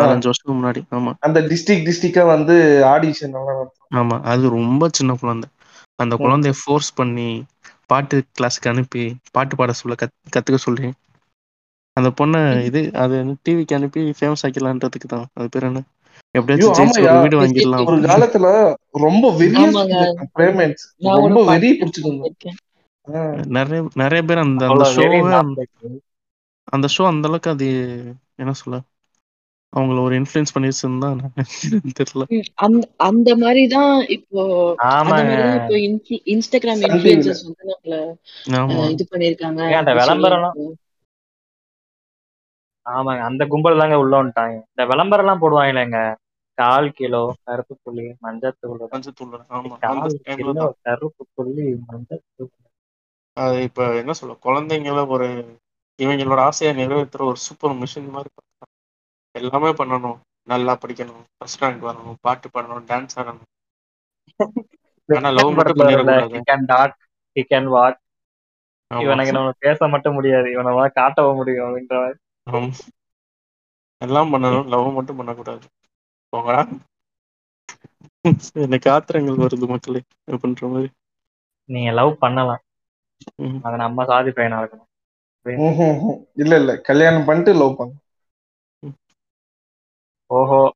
நாலஞ்சு வருஷத்துக்கு முன்னாடி. ஆமா. அந்த டிஸ்ட்ரிக்ட் டிஸ்ட்ரிக்டா வந்து ஆடிஷன். ஆமா. அது ரொம்ப சின்ன குழந்தை. அந்த. குழந்தைய ஃபோர்ஸ் பண்ணி பாட்டு கிளாஸ்க்கு அனுப்பி பாட்டு பாட சொல்ல கத் கத்துக்க சொல்லி. அந்த பொண்ணை இது அது டிவிக்கு அனுப்பி ஃபேமஸ் ஆக்கிடலான்றதுக்கு தான். அது பேர் என்ன? எப்படியாச்சும் வீடு வாங்கிடலாம். ஒரு காலத்துல ரொம்ப வெறியா பேமெண்ட்ஸ் வெறி நிறைய நிறைய பேர் அந்த அந்த ஷோவே. அந்த ஷோ அந்த அளவுக்கு அது என்ன சொல்ல? அவங்கள ஒரு இன்ஃப்ளூயன்ஸ் பண்ணிருச்சுன்னு தான் தெரியல. அந்த அந்த இப்போ ஆமாங்க. மாதிரிதான் இப்போ இன்ஃபு- இன்ஸ்டாகிராம் இன்ஃபுளுசர்ஸ் வந்து நம்மள இது பண்ணிருக்காங்க. இப்போ ஆமாங்க அந்த கும்பல் தாங்க உள்ள வந்துட்டாங்க. இந்த விளம்பரம் எல்லாம் போடுவாங்களேங்க. கால் கிலோ கருப்பு புள்ளி மஞ்சத்தூள் மஞ்சத்தூள் ஆமா. கருப்பு புள்ளி மஞ்சத்தூள் அது இப்ப என்ன சொல்ல குழந்தைங்கள ஒரு இவங்களோட ஆசையை நிறைவேற்றுற ஒரு சூப்பர் மிஷின் மாதிரி. எல்லாமே பண்ணணும். நல்லா படிக்கணும். ஃபர்ஸ்ட் ரேங்க் வரணும். பாட்டு பாடணும். டான்ஸ் ஆடணும். ஆனா லவ் மட்டும் பண்ணிடக்கூடாது. Can dot he can what இவனுக்கு நம்ம பேச மட்டும் முடியாது. இவனை காட்டவும் முடியும் அப்படின்ற. எல்லாம் பண்ணணும். லவ் மட்டும் பண்ணக்கூடாது. போங்கடா. எனக்கு ஆத்திரங்கள் வருது மக்களே அப்படின்ற மாதிரி? நீங்க லவ் பண்ணலாம். அதை நம்ம சாதி பையனா இருக்கணும். இல்ல இல்ல. கல்யாணம் பண்ணிட்டு லவ் பண்ணு ஓஹோ.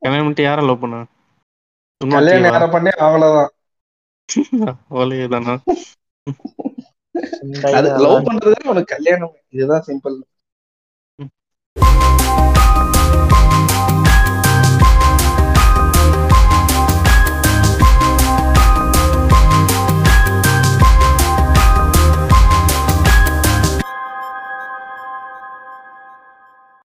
கல்யாணம் பண்ணிட்டு யாரை லவ் பண்ண? கல்யாணம் யார பண்ணி அவ்வளவுதானா. இந்த அது லவ் பண்றதே உனக்கு கல்யாணம் இதுதான் சிம்பிள் Oh,